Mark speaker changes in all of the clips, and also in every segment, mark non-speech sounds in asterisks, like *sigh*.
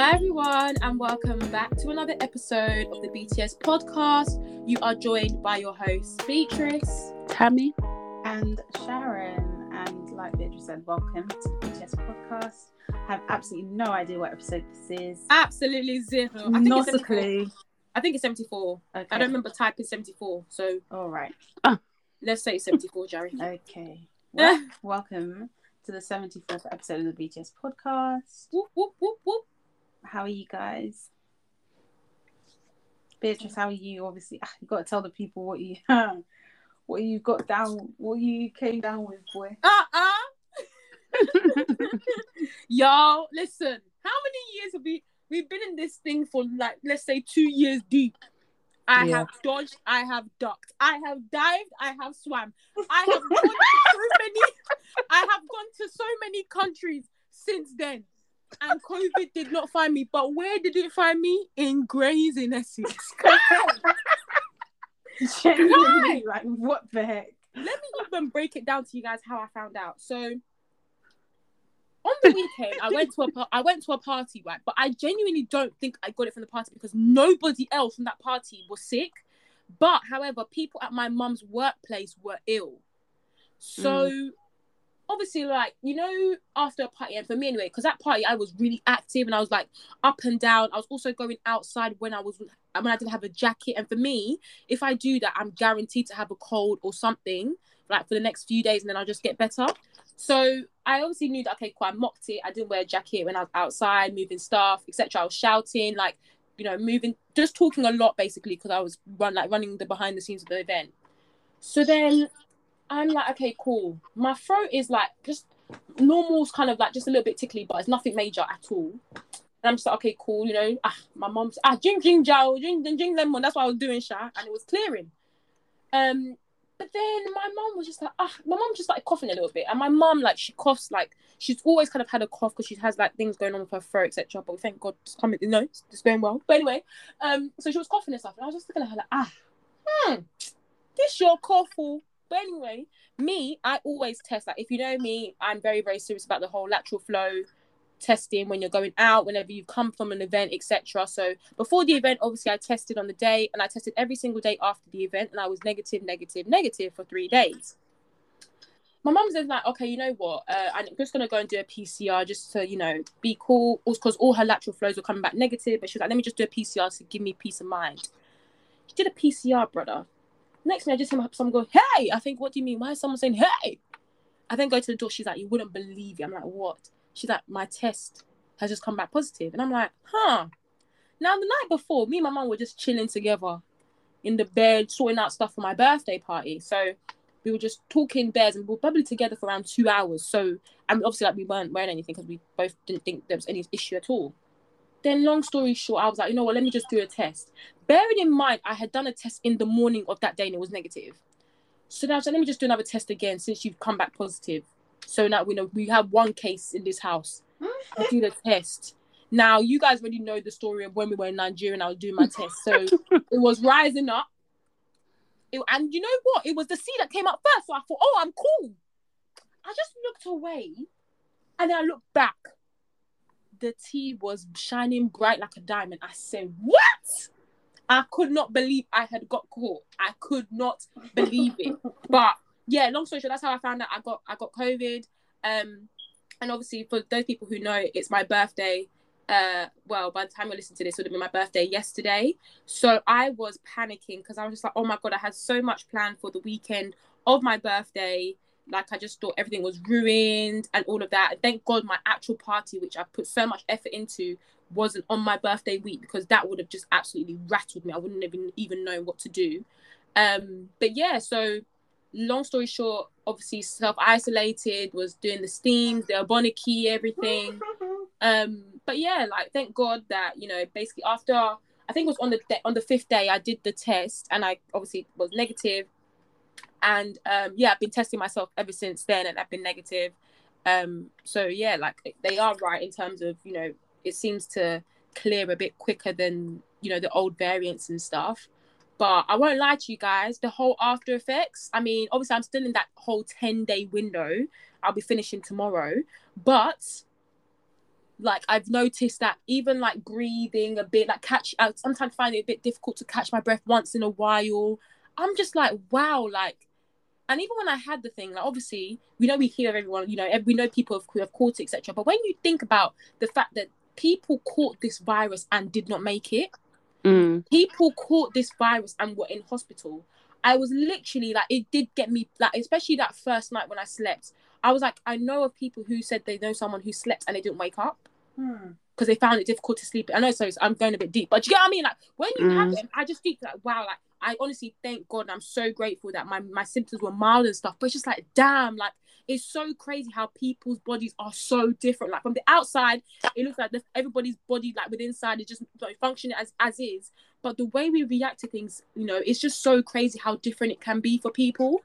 Speaker 1: Hi, everyone, and welcome back to another episode of the BTS podcast. You are joined by your hosts, Beatrice,
Speaker 2: Tammy,
Speaker 3: and Sharon. And like Beatrice said, welcome to the BTS podcast. I have absolutely no idea what episode this is.
Speaker 1: Absolutely zero. I think
Speaker 3: Not
Speaker 1: it's
Speaker 3: a
Speaker 1: 74.
Speaker 3: clue.
Speaker 1: I think it's 74.
Speaker 3: Okay.
Speaker 1: I don't remember typing 74, so
Speaker 3: All right. Ah.
Speaker 1: let's say 74, Jerry. *laughs*
Speaker 3: Okay. Well, welcome to the 74th episode of the BTS podcast.
Speaker 1: whoop, whoop, whoop, whoop.
Speaker 3: How are you guys? Beatrice, how are you? Obviously, *laughs* you got to tell the people what you *laughs* what you got down, what you came down with, boy.
Speaker 1: Uh uh. *laughs* Y'all, listen, how many years have we we've been in this thing for like let's say two years deep. I
Speaker 3: Yeah.
Speaker 1: have dodged, I have ducked, I have dived, I have swam, I have gone to so many, I have gone to so many countries since then. And COVID did not find me. But where did it find me? In Grays in Essex. *laughs*
Speaker 3: Genuinely, like, what the heck?
Speaker 1: let me even break it down to you guys how I found out. So on the weekend, I went to a par- I went to a party, right? But I genuinely don't think I got it from the party because nobody else from that party was sick. But however, people at my mum's workplace were ill. So mm. Obviously, like you know, after a party, and for me anyway, because that party I was really active and I was like up and down. I was also going outside when I was when I didn't have a jacket. And for me, if I do that, I'm guaranteed to have a cold or something like for the next few days, and then I'll just get better. So I obviously knew that okay, cool. Mocked it. I didn't wear a jacket when I was outside, moving stuff, etc. I was shouting, like you know, moving, just talking a lot basically because I was run like running the behind the scenes of the event. So then I'm like, okay, cool. My throat is like just normal's kind of like just a little bit tickly, but it's nothing major at all. And I'm just like, okay, cool, you know. Ah, my mom's ah, jing jing jow, jing jing jing lemon. That's what I was doing, Sha, and it was clearing. Um, but then my mom was just like, ah, my mom just like coughing a little bit, and my mom like she coughs like she's always kind of had a cough because she has like things going on with her throat, etc. But thank God, it's coming, you know, it's, it's going well. But anyway, um, so she was coughing and stuff, and I was just looking at her like, ah, hmm, this your cough. Oh." But anyway, me, I always test. Like if you know me, I'm very very serious about the whole lateral flow testing when you're going out, whenever you come from an event, etc. So before the event, obviously I tested on the day, and I tested every single day after the event, and I was negative, negative, negative for three days. My mum says like, okay, you know what? Uh, I'm just gonna go and do a PCR just to you know be cool, because all her lateral flows were coming back negative. But she was like, let me just do a PCR to give me peace of mind. She did a PCR, brother. Next thing I just hear someone go, hey! I think, what do you mean? Why is someone saying hey? I then go to the door. She's like, you wouldn't believe it. I'm like, what? She's like, my test has just come back positive. And I'm like, huh. Now, the night before, me and my mum were just chilling together in the bed, sorting out stuff for my birthday party. So we were just talking bears and we were probably together for around two hours. So, I and obviously, like, we weren't wearing anything because we both didn't think there was any issue at all. Then, long story short, I was like, you know what, let me just do a test. Bearing in mind, I had done a test in the morning of that day and it was negative. So now I was like, let me just do another test again since you've come back positive. So now we know we have one case in this house. I do the test. Now you guys already know the story of when we were in Nigeria and I was doing my test. So *laughs* it was rising up. It- and you know what? It was the C that came up first. So I thought, oh, I'm cool. I just looked away and then I looked back. The T was shining bright like a diamond. I said, what? I could not believe I had got caught. I could not believe it. *laughs* But yeah, long story short, that's how I found out I got I got COVID. Um, and obviously for those people who know, it's my birthday. Uh, well, by the time you listen to this, it would have been my birthday yesterday. So I was panicking because I was just like, oh my god, I had so much planned for the weekend of my birthday. Like I just thought everything was ruined and all of that. And thank God my actual party, which I put so much effort into, wasn't on my birthday week because that would have just absolutely rattled me. I wouldn't have even even know what to do. Um, but yeah, so long story short, obviously self isolated, was doing the steams, the Aboniki, everything. *laughs* Um, but yeah, like thank God that you know basically after I think it was on the on the fifth day I did the test and I obviously was negative, and um, yeah I've been testing myself ever since then and I've been negative. Um, so yeah, like they are right in terms of you know it seems to clear a bit quicker than you know the old variants and stuff. But I won't lie to you guys, the whole after effects. I mean, obviously I'm still in that whole 10 day window. I'll be finishing tomorrow, but like I've noticed that even like breathing a bit, like catch, I sometimes find it a bit difficult to catch my breath once in a while. I'm just like, wow, like, and even when I had the thing, like obviously we know we hear everyone, you know, we know people who have caught it, etc. But when you think about the fact that people caught this virus and did not make it,
Speaker 2: Mm.
Speaker 1: people caught this virus and were in hospital. I was literally like, it did get me, like, especially that first night when I slept. I was like, I know of people who said they know someone who slept and they didn't wake up
Speaker 3: Hmm.
Speaker 1: Because they found it difficult to sleep. I know, so I'm going a bit deep, but do you get what I mean? Like when you have
Speaker 2: Mm.
Speaker 1: it, I just think like, wow, like I honestly thank God, I'm so grateful that my my symptoms were mild and stuff. But it's just like, damn, like it's so crazy how people's bodies are so different. Like from the outside, it looks like the, everybody's body, like with inside, is just like, functioning as as is. But the way we react to things, you know, it's just so crazy how different it can be for people.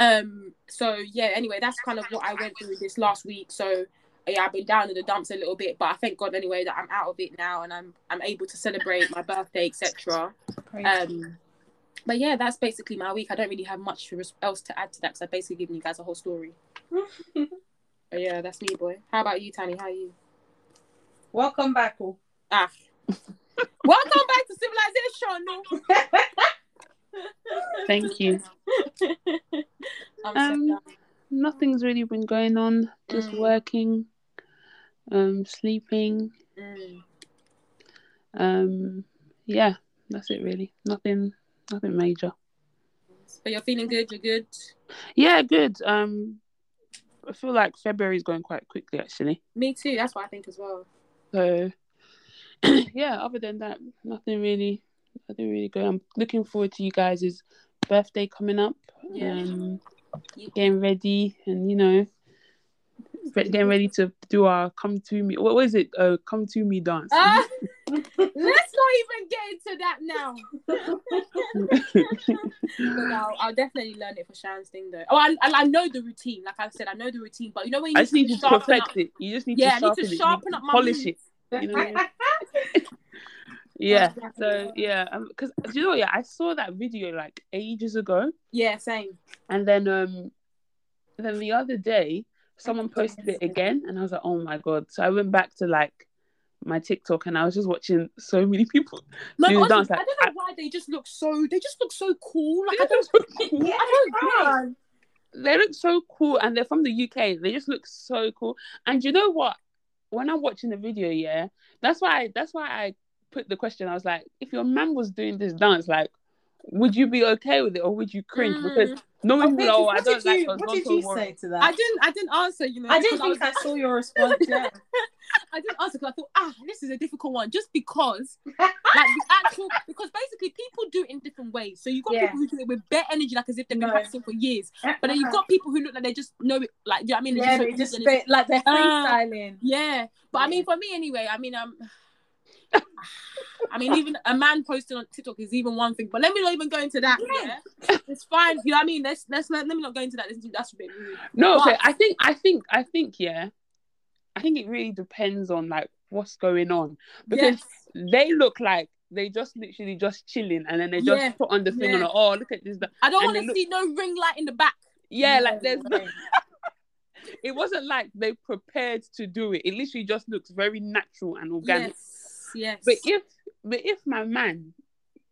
Speaker 1: Um. So yeah. Anyway, that's kind of what I went through this last week. So yeah, I've been down in the dumps a little bit, but I thank God anyway that I'm out of it now and I'm I'm able to celebrate my birthday, etc. Um, but yeah, that's basically my week. I don't really have much else to add to that because I've basically given you guys a whole story. *laughs* But yeah, that's me, boy. How about you, Tani? How are you?
Speaker 3: Welcome back, all.
Speaker 1: Ah, *laughs* welcome back to civilization. *laughs*
Speaker 2: Thank you.
Speaker 1: I'm
Speaker 2: Um,
Speaker 1: so
Speaker 2: Nothing's really been going on. Just
Speaker 1: Mm.
Speaker 2: working, um, sleeping.
Speaker 1: Mm.
Speaker 2: Um, yeah, that's it really. Nothing, nothing major.
Speaker 1: But you're feeling good. You're good.
Speaker 2: Yeah, good. Um, I feel like February's going quite quickly actually.
Speaker 1: Me too. That's what I think as well.
Speaker 2: So, *clears throat* yeah. Other than that, nothing really, nothing really good. I'm looking forward to you guys' birthday coming up.
Speaker 1: Yeah.
Speaker 2: Um,
Speaker 1: Yeah.
Speaker 2: Getting ready, and you know, getting ready to do our come to me. What was it? Uh, come to me dance.
Speaker 1: Ah, *laughs* let's not even get into that now. But I'll, I'll definitely learn it for Shan's thing though. Oh, I, I, I know the routine. Like I said, I know the routine. But you know when you
Speaker 2: I just need to
Speaker 1: sharpen
Speaker 2: perfect
Speaker 1: up,
Speaker 2: it. You just need
Speaker 1: Yeah,
Speaker 2: to
Speaker 1: need to
Speaker 2: sharpen it. You need
Speaker 1: up
Speaker 2: to
Speaker 1: my
Speaker 2: polish it. You know? *laughs* Yeah. So yeah, because do you know what? Yeah, I saw that video like ages ago,
Speaker 1: yeah, same.
Speaker 2: and then um, then the other day someone posted it again, and I was like, oh my god! So I went back to like my TikTok, and I was just watching so many people.
Speaker 1: No,
Speaker 2: Do
Speaker 1: honestly,
Speaker 2: dance,
Speaker 1: I don't know why they just look so. They just look so cool. Like I don't.
Speaker 3: yeah, *laughs*
Speaker 1: I don't
Speaker 2: they look so cool and they're from the UK. They just look so cool. And you know what? When I'm watching the video, yeah, that's why I, that's why I put the question. I was like, if your man was doing this dance, like, would you be okay with it or would you cringe?
Speaker 1: Mm.
Speaker 2: Because no
Speaker 3: Oh,
Speaker 2: one will,
Speaker 3: Paige,
Speaker 2: oh, I don't
Speaker 3: did
Speaker 2: like
Speaker 3: you, what did you
Speaker 2: warrior.
Speaker 3: say to that?
Speaker 1: I didn't. I didn't answer. You know.
Speaker 3: I didn't
Speaker 1: because
Speaker 3: think I
Speaker 1: was-
Speaker 3: saw your response. *laughs* Yeah.
Speaker 1: I didn't answer because I thought, ah, this is a difficult one, just because, *laughs* like the actual, because basically people do it in different ways. So you've got
Speaker 3: Yeah.
Speaker 1: people who do it with bare energy, like as if they've been
Speaker 3: No.
Speaker 1: practicing for years. But then you've got people who look like they just know it, like, do you know what I mean? They're
Speaker 3: yeah,
Speaker 1: so
Speaker 3: they just
Speaker 1: easy and it's-
Speaker 3: spit like they're
Speaker 1: Uh,
Speaker 3: freestyling.
Speaker 1: Yeah, but I mean, for me anyway, I mean, um, I mean, even a man posting on TikTok is even one thing. But let me not even go into that. Yeah, it's fine. You know what I mean? Let's let's let, let me not go into that. That's, that's a bit rude.
Speaker 2: No, okay. I think, I think, I think, yeah. I think it really depends on like what's going on because
Speaker 1: Yes.
Speaker 2: they look like they just literally just chilling and then they just
Speaker 1: Yeah,
Speaker 2: put on the thing
Speaker 1: yeah.
Speaker 2: on the, oh look at this.
Speaker 1: I don't want
Speaker 2: they
Speaker 1: to
Speaker 2: look-
Speaker 1: see no ring light in the back.
Speaker 2: yeah
Speaker 3: No
Speaker 2: like there's no, *laughs* it wasn't like they prepared to do it it literally just looks very natural and organic
Speaker 1: Yes, yes.
Speaker 2: but if but if my man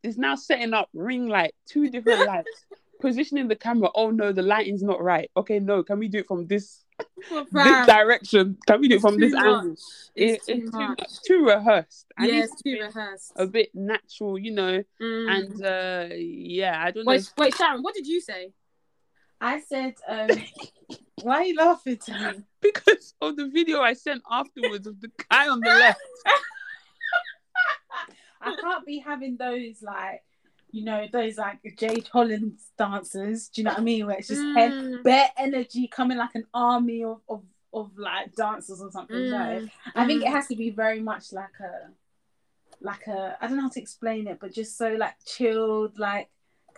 Speaker 2: is now setting up ring light two different *laughs* lights positioning the camera oh no the lighting's not right okay no can we do it from this this direction can we do it from
Speaker 1: too
Speaker 2: this
Speaker 1: much.
Speaker 2: angle
Speaker 1: It's
Speaker 2: It-
Speaker 1: too
Speaker 2: it's too
Speaker 1: much.
Speaker 2: much too rehearsed I need
Speaker 1: Yes, too rehearsed.
Speaker 2: a bit natural you know
Speaker 1: Mm.
Speaker 2: and uh yeah i don't know
Speaker 1: wait, wait, Sharon, what did you say?
Speaker 3: I said, um, *laughs* why are you laughing to me? *laughs*
Speaker 2: because of the video i sent afterwards of the guy on the left
Speaker 3: I can't be having those like, you know, those like Jade Holland dancers. Do you know what I mean? Where it's just head,
Speaker 1: Mm,
Speaker 3: bare energy coming like an army of, of, of like dancers or something. No,
Speaker 1: mm,
Speaker 3: I think it
Speaker 1: mm.
Speaker 3: has to be very much like a, like a, I don't know how to explain it, but just so like chilled, like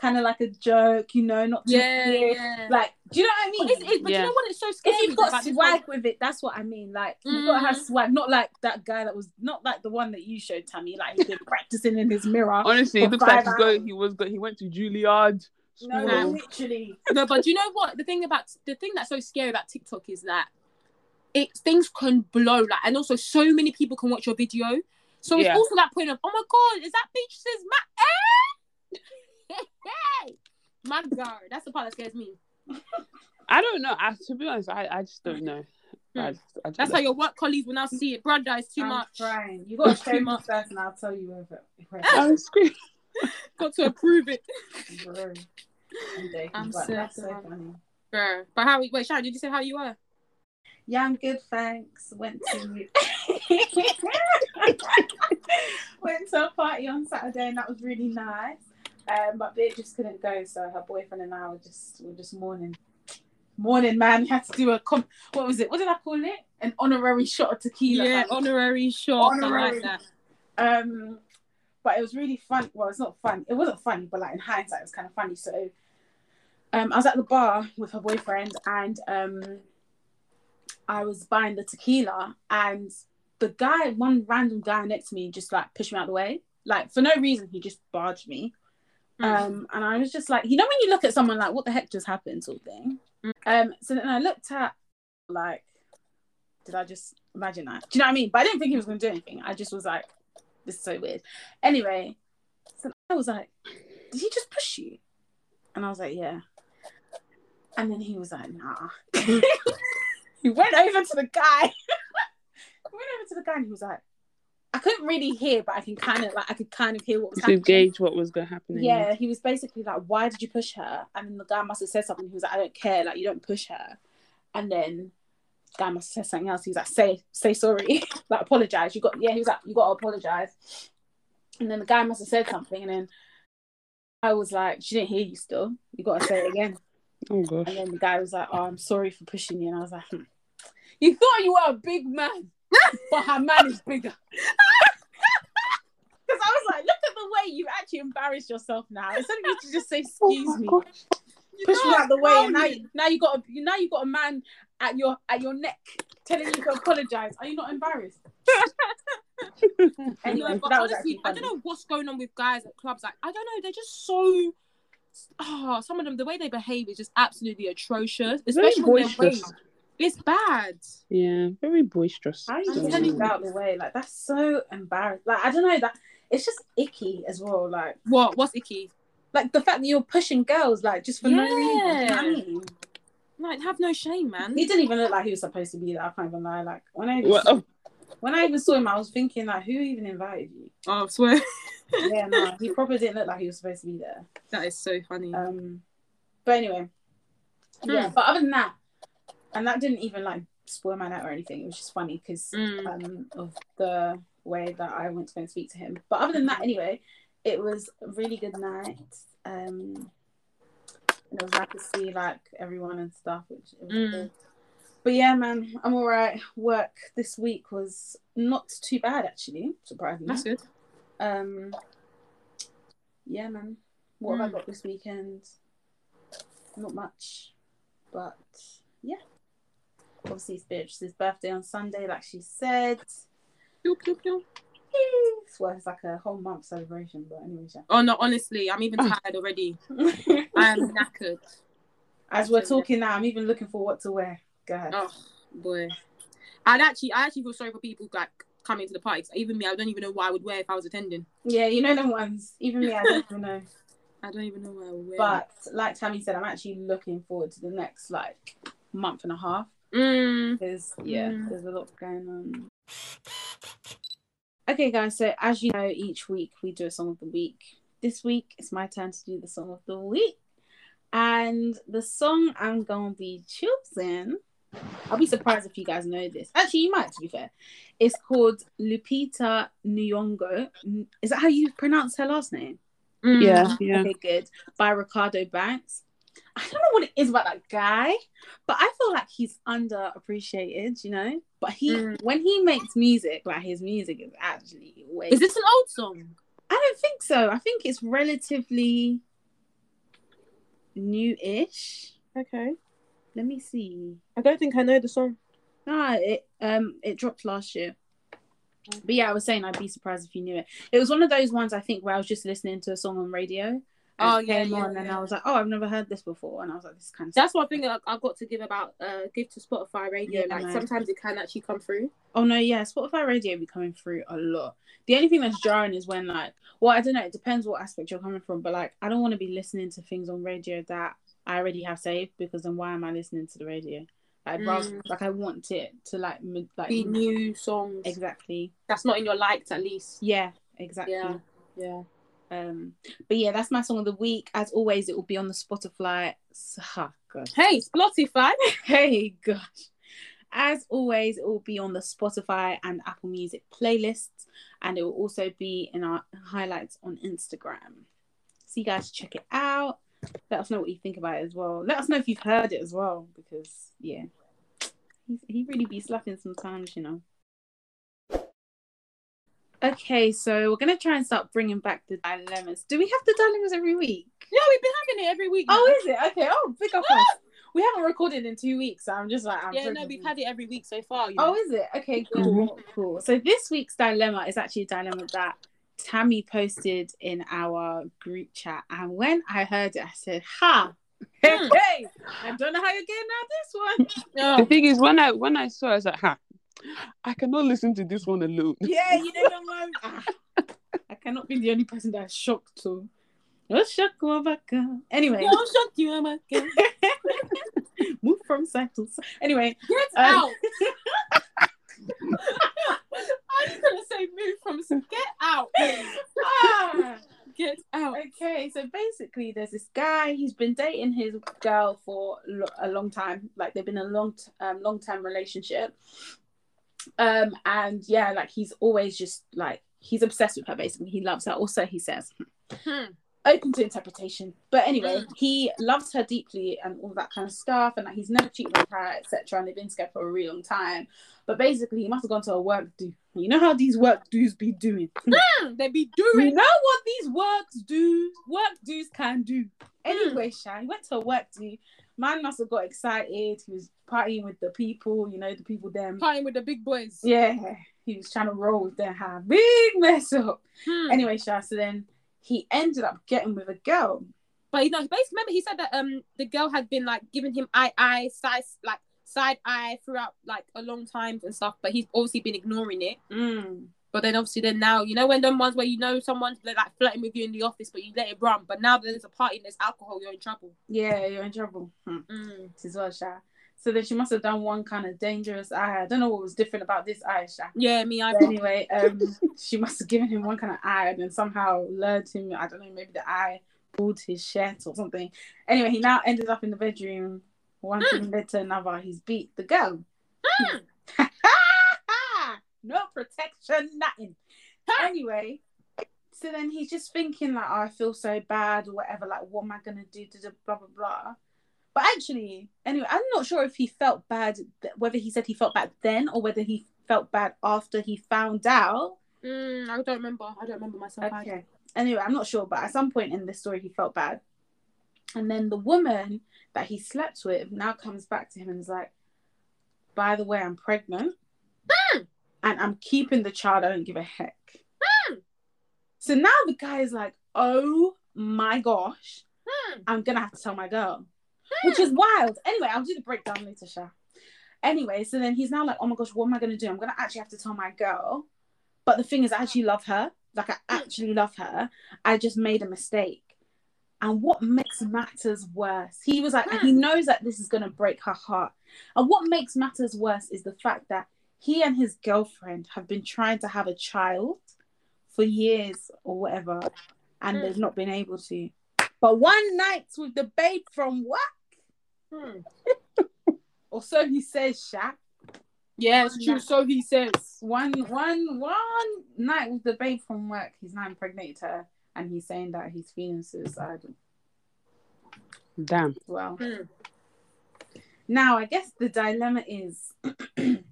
Speaker 3: kind of like a joke, you know, not too
Speaker 1: Yeah,
Speaker 3: serious.
Speaker 1: yeah.
Speaker 3: Like, do you know what I mean?
Speaker 1: But, it's, it's, but
Speaker 2: Yeah.
Speaker 1: you know what? It's so scary.
Speaker 3: if you've got
Speaker 1: about
Speaker 3: swag with it, that's what I mean. Like you've got to have
Speaker 1: Mm.
Speaker 3: swag, not like that guy that was not like the one that you showed, Tammy. Like he's been *laughs* practicing in his mirror. *laughs*
Speaker 2: honestly
Speaker 3: For
Speaker 2: it looks like
Speaker 3: five
Speaker 2: he's going he was go, he went to juilliard
Speaker 3: No,
Speaker 2: school.
Speaker 3: literally.
Speaker 1: no, but you know what? The thing about the thing that's so scary about TikTok is that it things can blow like, and also so many people can watch your video. So it's also that point of, oh my god, is that bitch says my my god, that's the part that scares me.
Speaker 2: I don't know. I, to be honest, I, I just don't know. Hmm. I just, I just
Speaker 1: That's how your work colleagues will now see it. Brother, it's too
Speaker 3: I'm
Speaker 1: much.
Speaker 3: crying. You got to show
Speaker 1: too
Speaker 3: me
Speaker 1: much.
Speaker 3: first, and I'll tell you if it. If it
Speaker 2: I'm screaming. *laughs*
Speaker 1: Got to approve it.
Speaker 3: Bro. I'm joking,
Speaker 1: I'm so
Speaker 3: that's so
Speaker 1: sorry.
Speaker 3: funny.
Speaker 1: Bruh. But how wait, Sharon, did you say how you were?
Speaker 3: Yeah, I'm good, thanks. Went to *laughs* *laughs* went to a party on Saturday, and that was really nice. Um, but Bit just couldn't go, so her boyfriend and I were just were just mourning. Morning, man. *laughs* Had to do a com- what was it? What did I call it? An honorary shot of tequila.
Speaker 1: Yeah, honorary shot.
Speaker 3: Honorary.
Speaker 1: like that.
Speaker 3: Um, but it was really fun. Well, it's not fun. It wasn't funny, but like in hindsight, it was kind of funny. So, um, I was at the bar with her boyfriend, and um, I was buying the tequila, and the guy, one random guy next to me, just like pushed me out of the way, like for no reason. He just barged me.
Speaker 1: Mm.
Speaker 3: Um, and I was just like, you know, when you look at someone like, what the heck just happened, sort of thing.
Speaker 1: Mm.
Speaker 3: Um, so then I looked at, like, did I just imagine that? Do you know what I mean? But I didn't think he was going to do anything. I just was like, this is so weird. Anyway, so I was like, did he just push you? And I was like, yeah. And then he was like, nah. *laughs* he went over to the guy. *laughs* he went over to the guy and he was like, I couldn't really hear, but I can kind of like I could kind of hear what was
Speaker 2: to
Speaker 3: happening.
Speaker 2: gauge what was going to happen.
Speaker 3: Yeah, he was basically like, "Why did you push her?" And then the guy must have said something. He was like, "I don't care. Like, you don't push her." And then the guy must have said something else. He was like, "Say, say sorry. *laughs* like, apologize. You got yeah." He was like, "You got to apologize." And then the guy must have said something, and then I was like, "She didn't hear you. Still, you got to say it again." *laughs*
Speaker 2: Oh gosh.
Speaker 3: And then the guy was like, "Oh, I'm sorry for pushing you." And I was like, hmm. "You thought you were a big man, *laughs* but her man is bigger." Because I was like, "Look at you actually embarrassed yourself now. Instead of you to just say,
Speaker 2: Oh
Speaker 3: "Excuse
Speaker 2: my
Speaker 3: me,"
Speaker 2: gosh.
Speaker 3: push me out the way, and now you, now you got a now you got a man at your at your neck telling you to apologize. Are you not embarrassed? *laughs* Anyway,
Speaker 1: but honestly, I don't know what's going on with guys at clubs. Like, I don't know, they're just so. Oh, some of them, the way they behave is just absolutely atrocious. Especially when they're
Speaker 2: boisterous.
Speaker 1: It's bad.
Speaker 2: Yeah, very boisterous.
Speaker 3: How are you
Speaker 1: I'm telling
Speaker 3: telling out the way? Like that's so embarrassing. Like I don't know that it's just icky as well. Like
Speaker 1: What? What's icky?
Speaker 3: like the fact that you're pushing girls like just for no reason. You know what I mean?
Speaker 1: Like, have no shame, man.
Speaker 3: He didn't even look like he was supposed to be there. I can't even lie. Like when I even
Speaker 2: Well,
Speaker 3: saw,
Speaker 2: oh,
Speaker 3: when I even saw him, I was thinking like, who even invited you?
Speaker 1: Oh, I swear. *laughs*
Speaker 3: yeah, no, he probably didn't look like he was supposed to be there.
Speaker 1: that is so funny.
Speaker 3: Um, but anyway, yeah.
Speaker 1: Hmm.
Speaker 3: But other than that, and that didn't even like spoil my night or anything. It was just funny because
Speaker 1: Mm.
Speaker 3: um of the way that I went to go and speak to him. But other than that, anyway, it was a really good night. Um, and it was nice to see like everyone and stuff, which it was
Speaker 1: Mm.
Speaker 3: good. But yeah, man, I'm all right. Work this week was not too bad actually, surprisingly.
Speaker 1: That's good.
Speaker 3: Um, yeah, man. What have I
Speaker 1: Mm.
Speaker 3: got this weekend? Not much, but yeah. Obviously, it's Beatrice's birthday on Sunday, like she said.
Speaker 1: Pew, pew, pew.
Speaker 3: Well, it's like a whole month celebration, but anyway,
Speaker 1: Oh no, honestly, I'm even
Speaker 2: Oh.
Speaker 1: tired already. *laughs* I am knackered.
Speaker 3: As we're talking now, I'm even looking for what to wear. Go ahead.
Speaker 1: Oh boy. I'd actually I actually feel sorry for people like coming to the parties. Even me, I don't even know what I would wear if I was attending.
Speaker 3: Yeah, you know them ones. Even me, I don't even know. *laughs*
Speaker 1: I don't even know what I would wear.
Speaker 3: But like Tammy said, I'm actually looking forward to the next like month and a half.
Speaker 1: mm,
Speaker 3: because yeah,
Speaker 1: Mm.
Speaker 3: there's a lot going on. Okay, guys. So as you know, each week we do a song of the week. This week it's my turn to do the song of the week, and the song I'm gonna be choosing. I'll be surprised if you guys know this. Actually, you might. To be fair, it's called Lupita Nyong'o. Is that how you pronounce her last name?
Speaker 1: mm.
Speaker 2: yeah, yeah.
Speaker 3: Okay, good. By Ricardo Banks. I don't know what it is about that guy, but I feel like he's underappreciated, you know. But he,
Speaker 1: Mm.
Speaker 3: when he makes music, like his music is actually way.
Speaker 1: Is this an old song?
Speaker 3: I don't think so. I think it's relatively new-ish.
Speaker 1: Okay.
Speaker 3: Let me see.
Speaker 1: I don't think I know the song.
Speaker 3: Ah, it um it dropped last year. But yeah, I was saying I'd be surprised if you knew it. It was one of those ones I think where I was just listening to a song on radio,
Speaker 1: Oh, yeah,
Speaker 3: came
Speaker 1: yeah,
Speaker 3: on, and
Speaker 1: yeah.
Speaker 3: I was like, oh, I've never heard this before, and I was like, this kind of.
Speaker 1: That's one thing I, I got to give about uh give to Spotify radio.
Speaker 3: Yeah,
Speaker 1: like
Speaker 3: man.
Speaker 1: sometimes it can actually come through.
Speaker 3: Oh no, yeah, Spotify radio be coming through a lot. The only thing that's jarring is when like, well, I don't know. It depends what aspect you're coming from, but like, I don't want to be listening to things on radio that I already have saved because then why am I listening to the radio? Rather,
Speaker 1: Mm.
Speaker 3: like, I want it to like, m- like
Speaker 1: Be new songs.
Speaker 3: exactly.
Speaker 1: That's not in your likes at least.
Speaker 3: Yeah, exactly.
Speaker 1: Yeah. Yeah.
Speaker 3: Um, but yeah, that's my song of the week. As always, it will be on the Spotify. Oh.
Speaker 1: Hey, Spotify. *laughs*
Speaker 3: Hey gosh. As always, it will be on the Spotify and Apple Music playlists, and it will also be in our highlights on Instagram. So you guys check it out. Let us know what you think about it as well. Let us know if you've heard it as well, because yeah, he, he really be slapping sometimes, you know. Okay, so we're gonna try and start bringing back the dilemmas. Do we have the dilemmas every week?
Speaker 1: Yeah, we've been having it every week.
Speaker 3: Oh, is it? Okay. Oh, big up us. We haven't recorded in two weeks, so I'm just like, I'm
Speaker 1: yeah, no, we've had it every week so far. You
Speaker 3: Oh, is it? Okay, cool, cool. So this week's dilemma is actually a dilemma that Tammy posted in our group chat, and when I heard it, I said, "Ha, hey,
Speaker 1: Hmm. *laughs*
Speaker 3: hey, I don't know how you're getting out this one." *laughs*
Speaker 1: Yeah.
Speaker 2: The thing is, when I when I saw, it, I was like, "Ha, I cannot listen to this one alone."
Speaker 3: yeah, you never know. *laughs* Ah, I cannot be the only person that's shocked. So, oh, shock Wabaka. Anyway,
Speaker 1: Yeah, I'll shock you, Emma. Get *laughs*
Speaker 3: move from side to side. Anyway, Um,
Speaker 1: out. *laughs* I was gonna say move from s- get out.
Speaker 3: ah.
Speaker 1: Get out.
Speaker 3: Okay, so basically, there's this guy. He's been dating his girl for lo- a long time. Like they've been a long, t- um, long term relationship. Um, and yeah, like he's always just like he's obsessed with her. Basically, he loves her. Also, he says
Speaker 1: Hmm.
Speaker 3: open to interpretation. But anyway,
Speaker 1: Mm.
Speaker 3: he loves her deeply and all that kind of stuff. And like he's never cheated on her, etc. And they've been together for a really long time. But basically, he must have gone to a work do. You know how these work dues be doing.
Speaker 1: Hmm, They be doing You
Speaker 3: know what these works do? Work dues can do. Anyway, Sha, he went to a work do. Man must have got excited. He was partying with the people, you know, the people them.
Speaker 1: Partying with the big boys.
Speaker 3: Yeah, he was trying to roll with them. Have big mess up.
Speaker 1: Hmm.
Speaker 3: Anyway, Sha, so then he ended up getting with a girl.
Speaker 1: But you know, basically, remember he said that um the girl had been like giving him eye eye side like side eye throughout like a long time and stuff. But he's obviously been ignoring it.
Speaker 3: Mm.
Speaker 1: But then obviously then now you know when them ones where you know someone's like flirting with you in the office, but you let it run. But now that there's a party and there's alcohol, you're in trouble.
Speaker 3: Yeah, you're in trouble. Hmm.
Speaker 1: Mm.
Speaker 3: This is well, Sha. So then she must have done one kind of dangerous eye. I don't know what was different about this eye, Sha.
Speaker 1: Yeah, me, I
Speaker 3: But anyway, um, *laughs* she must have given him one kind of eye and then somehow lured him. I don't know, maybe the eye pulled his shirt or something. Anyway, he now ended up in the bedroom. One thing led to another. He's beat the girl. *laughs* no protection, nothing. Anyway, so then he's just thinking like, oh, I feel so bad or whatever. Like, what am I gonna do? To the blah blah blah. But actually, anyway, I'm not sure if he felt bad. th- Whether he said he felt bad then or whether he felt bad after he found out.
Speaker 1: Mm, I don't remember. I don't remember myself. either.
Speaker 3: Okay. Anyway, I'm not sure, but at some point in this story, he felt bad. And then the woman that he slept with now comes back to him and is like, by the way, I'm pregnant and I'm keeping the child. I don't give a heck. Hmm. So now the guy is like, oh my gosh,
Speaker 1: Hmm.
Speaker 3: I'm to have to tell my girl, hmm. which is wild. Anyway, I'll do the breakdown later, Sha. Anyway, so then he's now like, oh my gosh, what am I to do? I'm to actually have to tell my girl. But the thing is, I actually love her. Like, I hmm. actually love her. I just made a mistake. And what makes matters worse, he was like, he knows that this is going to break her heart. And what makes matters worse is the fact that he and his girlfriend have been trying to have a child for years or whatever, and
Speaker 1: Mm.
Speaker 3: they've not been able to. But one night with the babe from what?
Speaker 1: Hmm.
Speaker 3: Or so he says, Shaq.
Speaker 1: Yeah, it's true. So he says.
Speaker 3: One one one night with the babe from work, he's now impregnated her, and he's saying that he's feeling suicidal
Speaker 2: Damn.
Speaker 3: well.
Speaker 1: Hmm.
Speaker 3: Now, I guess the dilemma is. *clears throat*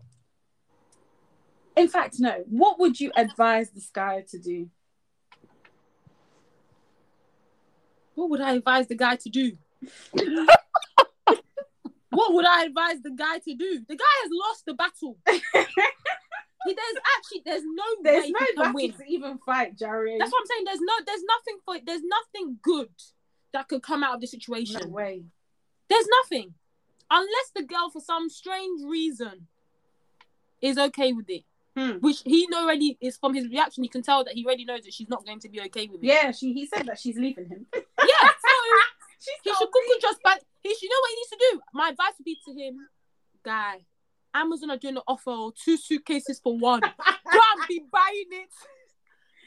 Speaker 3: In fact, no. What would you advise this guy to do?
Speaker 1: What would I advise the guy to do? *laughs* what would I advise the guy to do? The guy has lost the battle. *laughs* He- there's actually there's no
Speaker 3: There's
Speaker 1: way
Speaker 3: no
Speaker 1: he can
Speaker 3: battle
Speaker 1: win.
Speaker 3: to even fight, Jerry.
Speaker 1: That's what I'm saying. There's no there's nothing for there's nothing good that could come out of the situation.
Speaker 3: No way.
Speaker 1: There's nothing. Unless the girl, for some strange reason, is okay with it.
Speaker 3: Hmm.
Speaker 1: Which he already is from his reaction, you can tell that he already knows that she's not going to be okay with it.
Speaker 3: Yeah, she. He said that she's leaving him. *laughs*
Speaker 1: Yeah. So *laughs*
Speaker 3: She's
Speaker 1: he should Google just back. He should know what he needs to do. My advice would be to him, guy. Amazon are doing an offer, of two suitcases for one. *laughs* Go and be buying it.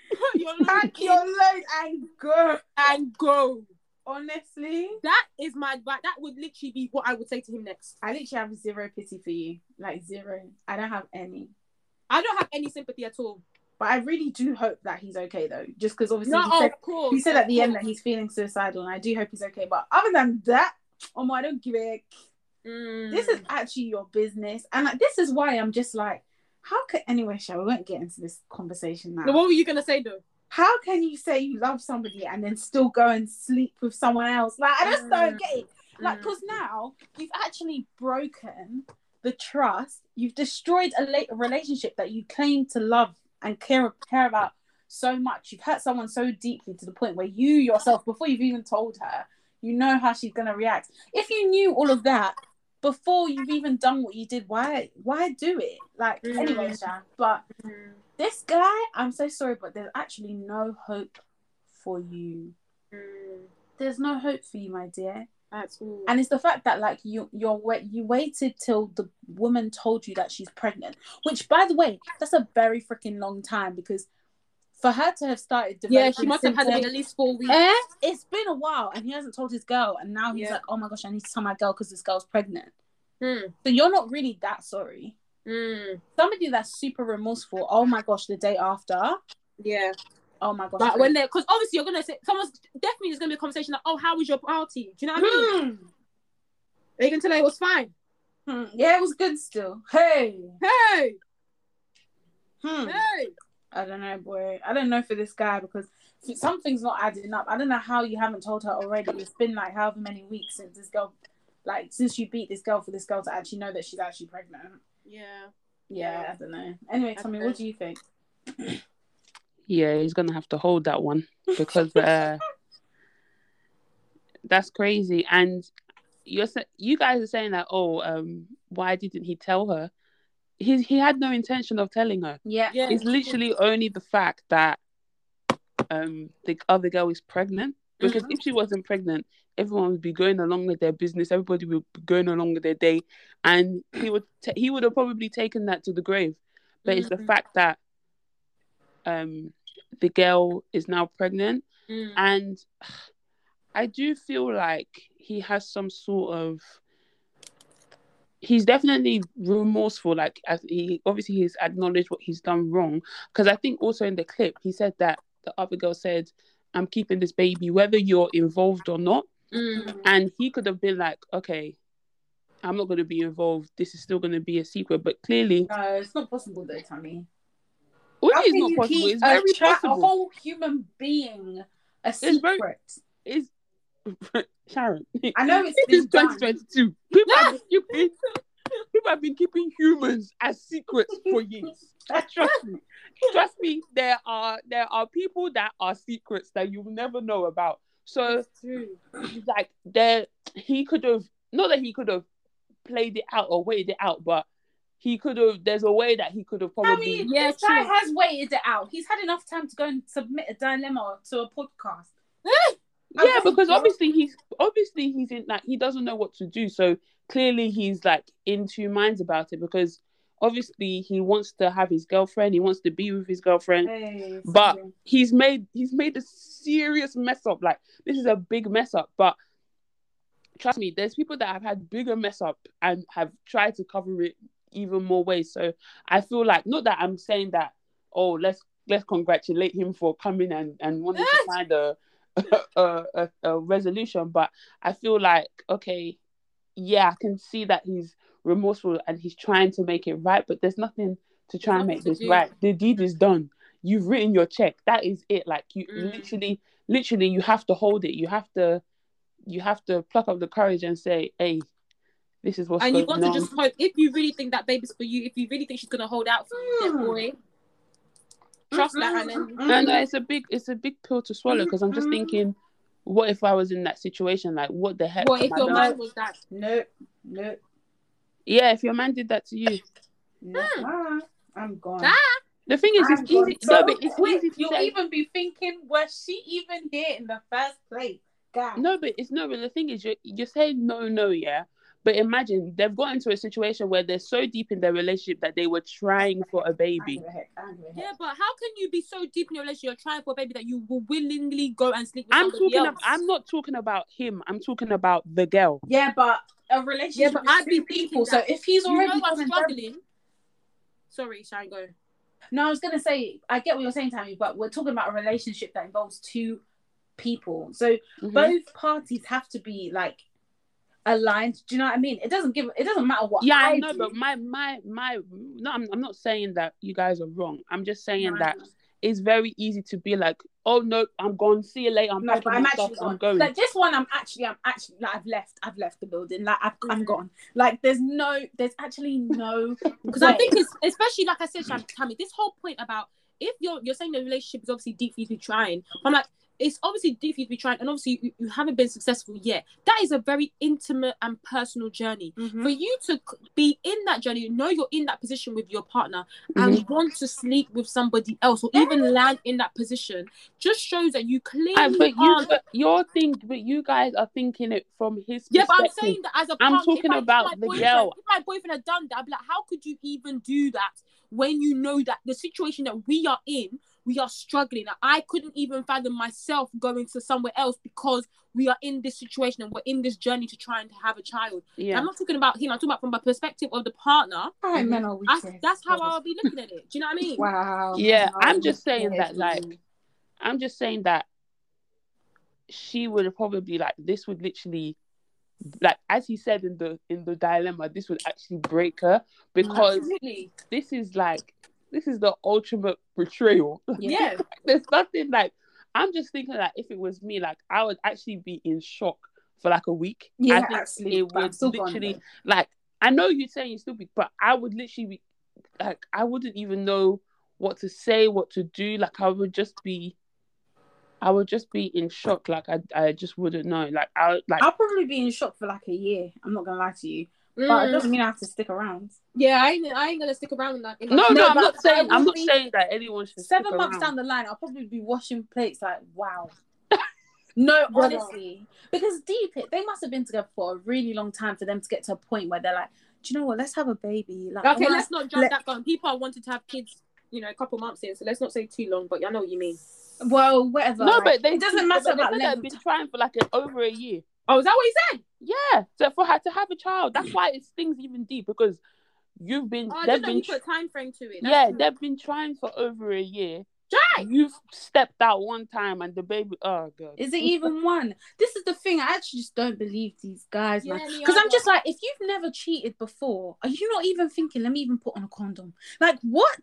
Speaker 1: Put your load
Speaker 3: your load and go.
Speaker 1: and go.
Speaker 3: Honestly,
Speaker 1: That is my advice. That would literally be what I would say to him next.
Speaker 3: I literally have zero pity for you. Like zero. I don't have any.
Speaker 1: I don't have any sympathy at all.
Speaker 3: But I really do hope that he's okay though. Just because obviously
Speaker 1: No,
Speaker 3: he said,
Speaker 1: course.
Speaker 3: he said at the end that he's feeling suicidal, and I do hope he's okay. But other than that, oh my, I don't give a.
Speaker 1: Mm.
Speaker 3: This is actually your business, and like, this is why I'm just like, how could anyway? Shall we won't get into this conversation now?
Speaker 1: No, what were you gonna say though?
Speaker 3: how can you say you love somebody and then still go and sleep with someone else? Like, I just don't get it. Like,
Speaker 1: Mm.
Speaker 3: because now you've actually broken the trust, you've destroyed a, la- a relationship that you claim to love and care, care about so much. You've hurt someone so deeply to the point where you yourself, before you've even told her, you know how she's going to react. If you knew all of that before you've even done what you did, why why do it? Like,
Speaker 1: Mm.
Speaker 3: anyway, Shan, but
Speaker 1: Mm.
Speaker 3: this guy, I'm so sorry, but there's actually no hope for you.
Speaker 1: Mm.
Speaker 3: There's no hope for you, my dear.
Speaker 1: At all.
Speaker 3: And it's the fact that like you you're wait you waited till the woman told you that she's pregnant, which by the way, that's a very freaking long time because for her to have started
Speaker 1: yeah, she must have had it at least four weeks.
Speaker 3: Eh, it's been a while and he hasn't told his girl and now he's
Speaker 1: Yeah.
Speaker 3: like, Oh my gosh, I need to tell my girl because this girl's pregnant.
Speaker 1: Mm.
Speaker 3: So you're not really that sorry.
Speaker 1: Mm.
Speaker 3: Somebody that's super remorseful, oh my gosh, the day after,
Speaker 1: Yeah.
Speaker 3: Oh my gosh.
Speaker 1: But when they're, because obviously you're gonna say, someone's definitely there's gonna be a conversation like, oh, how was your party? Do you know what I mean? Are you gonna tell her it was fine?
Speaker 3: Hmm. Yeah, it was good still. Hey.
Speaker 1: Hey,
Speaker 3: Hmm.
Speaker 1: hey.
Speaker 3: I don't know, boy. I don't know for this guy because something's not adding up. I don't know how you haven't told her already. It's been like however many weeks since this girl, like since you beat this girl for this girl to actually know that she's actually pregnant.
Speaker 1: Yeah.
Speaker 3: Yeah, I don't know. Anyway, Tommy, what do you think?
Speaker 2: Yeah, he's gonna have to hold that one because *laughs* uh, that's crazy. And you're you guys are saying that oh, um, why didn't he tell her? He he had no intention of telling her.
Speaker 3: Yeah.
Speaker 1: Yeah.
Speaker 2: It's literally only the fact that um the other girl is pregnant. Because
Speaker 3: Mhm.
Speaker 2: if she wasn't pregnant, everyone would be going along with their business. Everybody would be going along with their day, and he would ta he would have probably taken that to the grave. But it's the
Speaker 1: Mhm.
Speaker 2: fact that um the girl is now pregnant,
Speaker 1: Mm.
Speaker 2: and I do feel like he has some sort of he's definitely remorseful like as he obviously he's acknowledged what he's done wrong because i think also in the clip he said that the other girl said i'm keeping this baby whether you're involved or not
Speaker 1: Mm.
Speaker 2: and he could have been like okay i'm not going to be involved this is still going to be a secret but clearly
Speaker 3: No, it's not possible though, Tommy. How
Speaker 2: is not
Speaker 3: you
Speaker 2: possible
Speaker 3: keep
Speaker 2: it's very
Speaker 3: a, cha- a whole human being a secret?
Speaker 2: very- it's *laughs* sharon
Speaker 3: I know it's *laughs*
Speaker 2: This is
Speaker 3: been
Speaker 2: 2022. People have been *laughs* keeping people have been keeping humans as secrets for years. Trust me. Trust me, there are there are people that are secrets that you will never know about. So like there he could have not that he could have played it out or waited it out, but he could have there's a way that he could have
Speaker 3: I
Speaker 2: probably
Speaker 3: mean,
Speaker 1: Yeah,
Speaker 3: this guy has waited it out. He's had enough time to go and submit a dilemma to a podcast.
Speaker 2: yeah, because
Speaker 3: Yeah.
Speaker 2: obviously he's obviously he's in like he doesn't know what to do. So clearly he's like in two minds about it because obviously he wants to have his girlfriend, he wants to be with his girlfriend.
Speaker 3: Hey,
Speaker 2: But
Speaker 3: sorry.
Speaker 2: he's made he's made a serious mess up. Like this is a big mess up. But trust me, there's people that have had bigger mess up and have tried to cover it even more ways. So I feel like not that I'm saying that oh let's let's congratulate him for coming and and wanting to *laughs* find a a, a a resolution, but I feel like okay, yeah, I can see that he's remorseful and he's trying to make it right, but there's nothing to try and make this
Speaker 1: do.
Speaker 2: right. The deed is done. You've written your check. That is it. Like you
Speaker 1: Mm.
Speaker 2: literally, literally, you have to hold it. You have to, you have to pluck up the courage and say, "Hey, this is what's
Speaker 1: and
Speaker 2: going
Speaker 1: you got
Speaker 2: on."
Speaker 1: to just hope if you really think that baby's for you, if you really think she's gonna hold out for you,
Speaker 3: Mm.
Speaker 1: boy, trust that, and then
Speaker 2: And uh, it's a big, it's a big pill to swallow because I'm just
Speaker 3: Mhm.
Speaker 2: thinking, what if I was in that situation? Like, what the heck?
Speaker 1: What if
Speaker 2: I
Speaker 1: your man was that?
Speaker 3: Nope, nope,
Speaker 2: Yeah, if your man did that to you.
Speaker 3: nope.
Speaker 1: Hmm.
Speaker 3: Ah, I'm gone.
Speaker 1: Ah.
Speaker 2: The thing is,
Speaker 3: I'm
Speaker 2: it's easy.
Speaker 3: so
Speaker 2: No, but it's
Speaker 3: quick.
Speaker 2: easy to
Speaker 3: You'll
Speaker 2: say.
Speaker 3: even be thinking, was she even here in the first place? God.
Speaker 2: No, but it's no. But the thing is, you're you're saying no, no, yeah. But imagine they've got into a situation where they're so deep in their relationship that they were trying for a baby.
Speaker 3: give a heck. I don't give a heck.
Speaker 1: Yeah, but how can you be so deep in your relationship, you're trying for a baby that you will willingly go and sleep with
Speaker 2: I'm talking.
Speaker 1: else?
Speaker 2: Of, I'm not talking about him. I'm talking about the girl.
Speaker 3: Yeah, but a relationship
Speaker 1: Yeah, but
Speaker 3: is
Speaker 1: I'd be
Speaker 3: people.
Speaker 1: thinking
Speaker 3: So if he's
Speaker 1: you
Speaker 3: already
Speaker 1: know I'm
Speaker 3: gone and done-
Speaker 1: struggling. Sorry, Sharon, go.
Speaker 3: No, I was gonna say I get what you're saying, Tammy, but we're talking about a relationship that involves two people. So
Speaker 2: Mhm.
Speaker 3: both parties have to be like aligned. Do you know what I mean? It doesn't give. It doesn't matter what.
Speaker 2: Yeah,
Speaker 3: I
Speaker 2: I know,
Speaker 3: do.
Speaker 2: but my my my. No, I'm I'm not saying that you guys are wrong. I'm just saying
Speaker 3: No,
Speaker 2: that it's very easy to be like, oh no, I'm gone. See you later. I'm
Speaker 3: No,
Speaker 2: packing
Speaker 3: I'm
Speaker 2: stuff.
Speaker 3: actually
Speaker 2: I'm going.
Speaker 3: Like this one, I'm actually, I'm actually, like, I've left, I've left the building. Like I've, I'm gone. Like there's no, there's actually no. *laughs*
Speaker 1: Because I think it's especially like I said, Tammy, this whole point about if you're you're saying the relationship is obviously deeply for you to trying. I'm like, it's obviously you to be trying, and obviously you, you haven't been successful yet. That is a very intimate and personal journey.
Speaker 3: Mhm.
Speaker 1: For you to be in that journey, know you're in that position with your partner, and
Speaker 2: Mhm.
Speaker 1: want to sleep with somebody else, or even land in that position, just shows that you clearly
Speaker 2: Ah, but you, but your thing, but you guys are thinking it from his. Perspective.
Speaker 1: Yeah, but I'm saying that as a
Speaker 2: I'm
Speaker 1: partner,
Speaker 2: talking about
Speaker 1: my
Speaker 2: the
Speaker 1: boyfriend-
Speaker 2: girl.
Speaker 1: If my boyfriend had done that, I'd be like, how could you even do that when you know that the situation that we are in, we are struggling. I couldn't even fathom myself going to somewhere else because we are in this situation and we're in this journey to try and have a child.
Speaker 2: Yeah.
Speaker 1: I'm not talking about him. I'm talking about from the perspective of the partner.
Speaker 3: Alright, mm-hmm. men are
Speaker 1: That's, that's how I'll be looking at it. Do you know what I mean?
Speaker 3: Wow.
Speaker 2: Yeah,
Speaker 3: men are
Speaker 2: I'm just saying that, like, I'm just saying that she would probably like this would literally like as he said in the in the dilemma, this would actually break her because
Speaker 1: Absolutely.
Speaker 2: this is like this is the ultimate betrayal. *laughs*
Speaker 1: Yeah. *laughs*
Speaker 2: There's nothing like I'm just thinking that if it was me, like I would actually be in shock for like a week. I
Speaker 3: yeah,
Speaker 2: think
Speaker 3: absolutely.
Speaker 2: it would
Speaker 3: gone,
Speaker 2: literally like I know you're saying you're stupid, but I would literally be like I wouldn't even know what to say, what to do. Like I would just be I would just be in shock. Like I I just wouldn't know. Like I like
Speaker 3: I'll probably be in shock for like a year. I'm not gonna lie to you, but it
Speaker 1: Mm.
Speaker 3: doesn't mean I have to stick around.
Speaker 1: Yeah, I ain't, I ain't gonna stick around in that. In
Speaker 2: no, no,
Speaker 3: No,
Speaker 2: I'm not saying I'm not saying that anyone should
Speaker 3: Seven
Speaker 2: stick
Speaker 3: months
Speaker 2: around.
Speaker 3: down the line, I'll probably be washing plates. Like, wow. *laughs* no, honestly, because deep, it they must have been together for a really long time for them to get to a point where they're like, do you know what? Let's have a baby. Like,
Speaker 1: Okay, let's not jump
Speaker 3: let-
Speaker 1: that gun. People are wanted to have kids, you know, a couple months in, so let's not say too long. But I know what you mean.
Speaker 3: Well, whatever.
Speaker 2: no,
Speaker 3: like,
Speaker 2: but they
Speaker 3: it doesn't
Speaker 2: but
Speaker 3: matter
Speaker 2: they
Speaker 3: about
Speaker 2: they've been trying for like an, over a year.
Speaker 1: Oh, is that what he said?
Speaker 2: Yeah, so for her to have a child, that's why it stings even deep because you've been
Speaker 1: Oh,
Speaker 2: they've
Speaker 1: didn't know
Speaker 2: been
Speaker 1: he put a time frame to it. That's
Speaker 2: yeah
Speaker 1: true.
Speaker 2: they've been trying for over a year.
Speaker 1: Jack!
Speaker 2: You've stepped out one time and the baby. Oh god.
Speaker 3: Is it even *laughs* one? This is the thing. I actually just don't believe these guys,
Speaker 1: Yeah,
Speaker 3: man.
Speaker 1: me
Speaker 3: Because I'm just like, if you've never cheated before, are you not even thinking? Let me even put on a condom. Like what?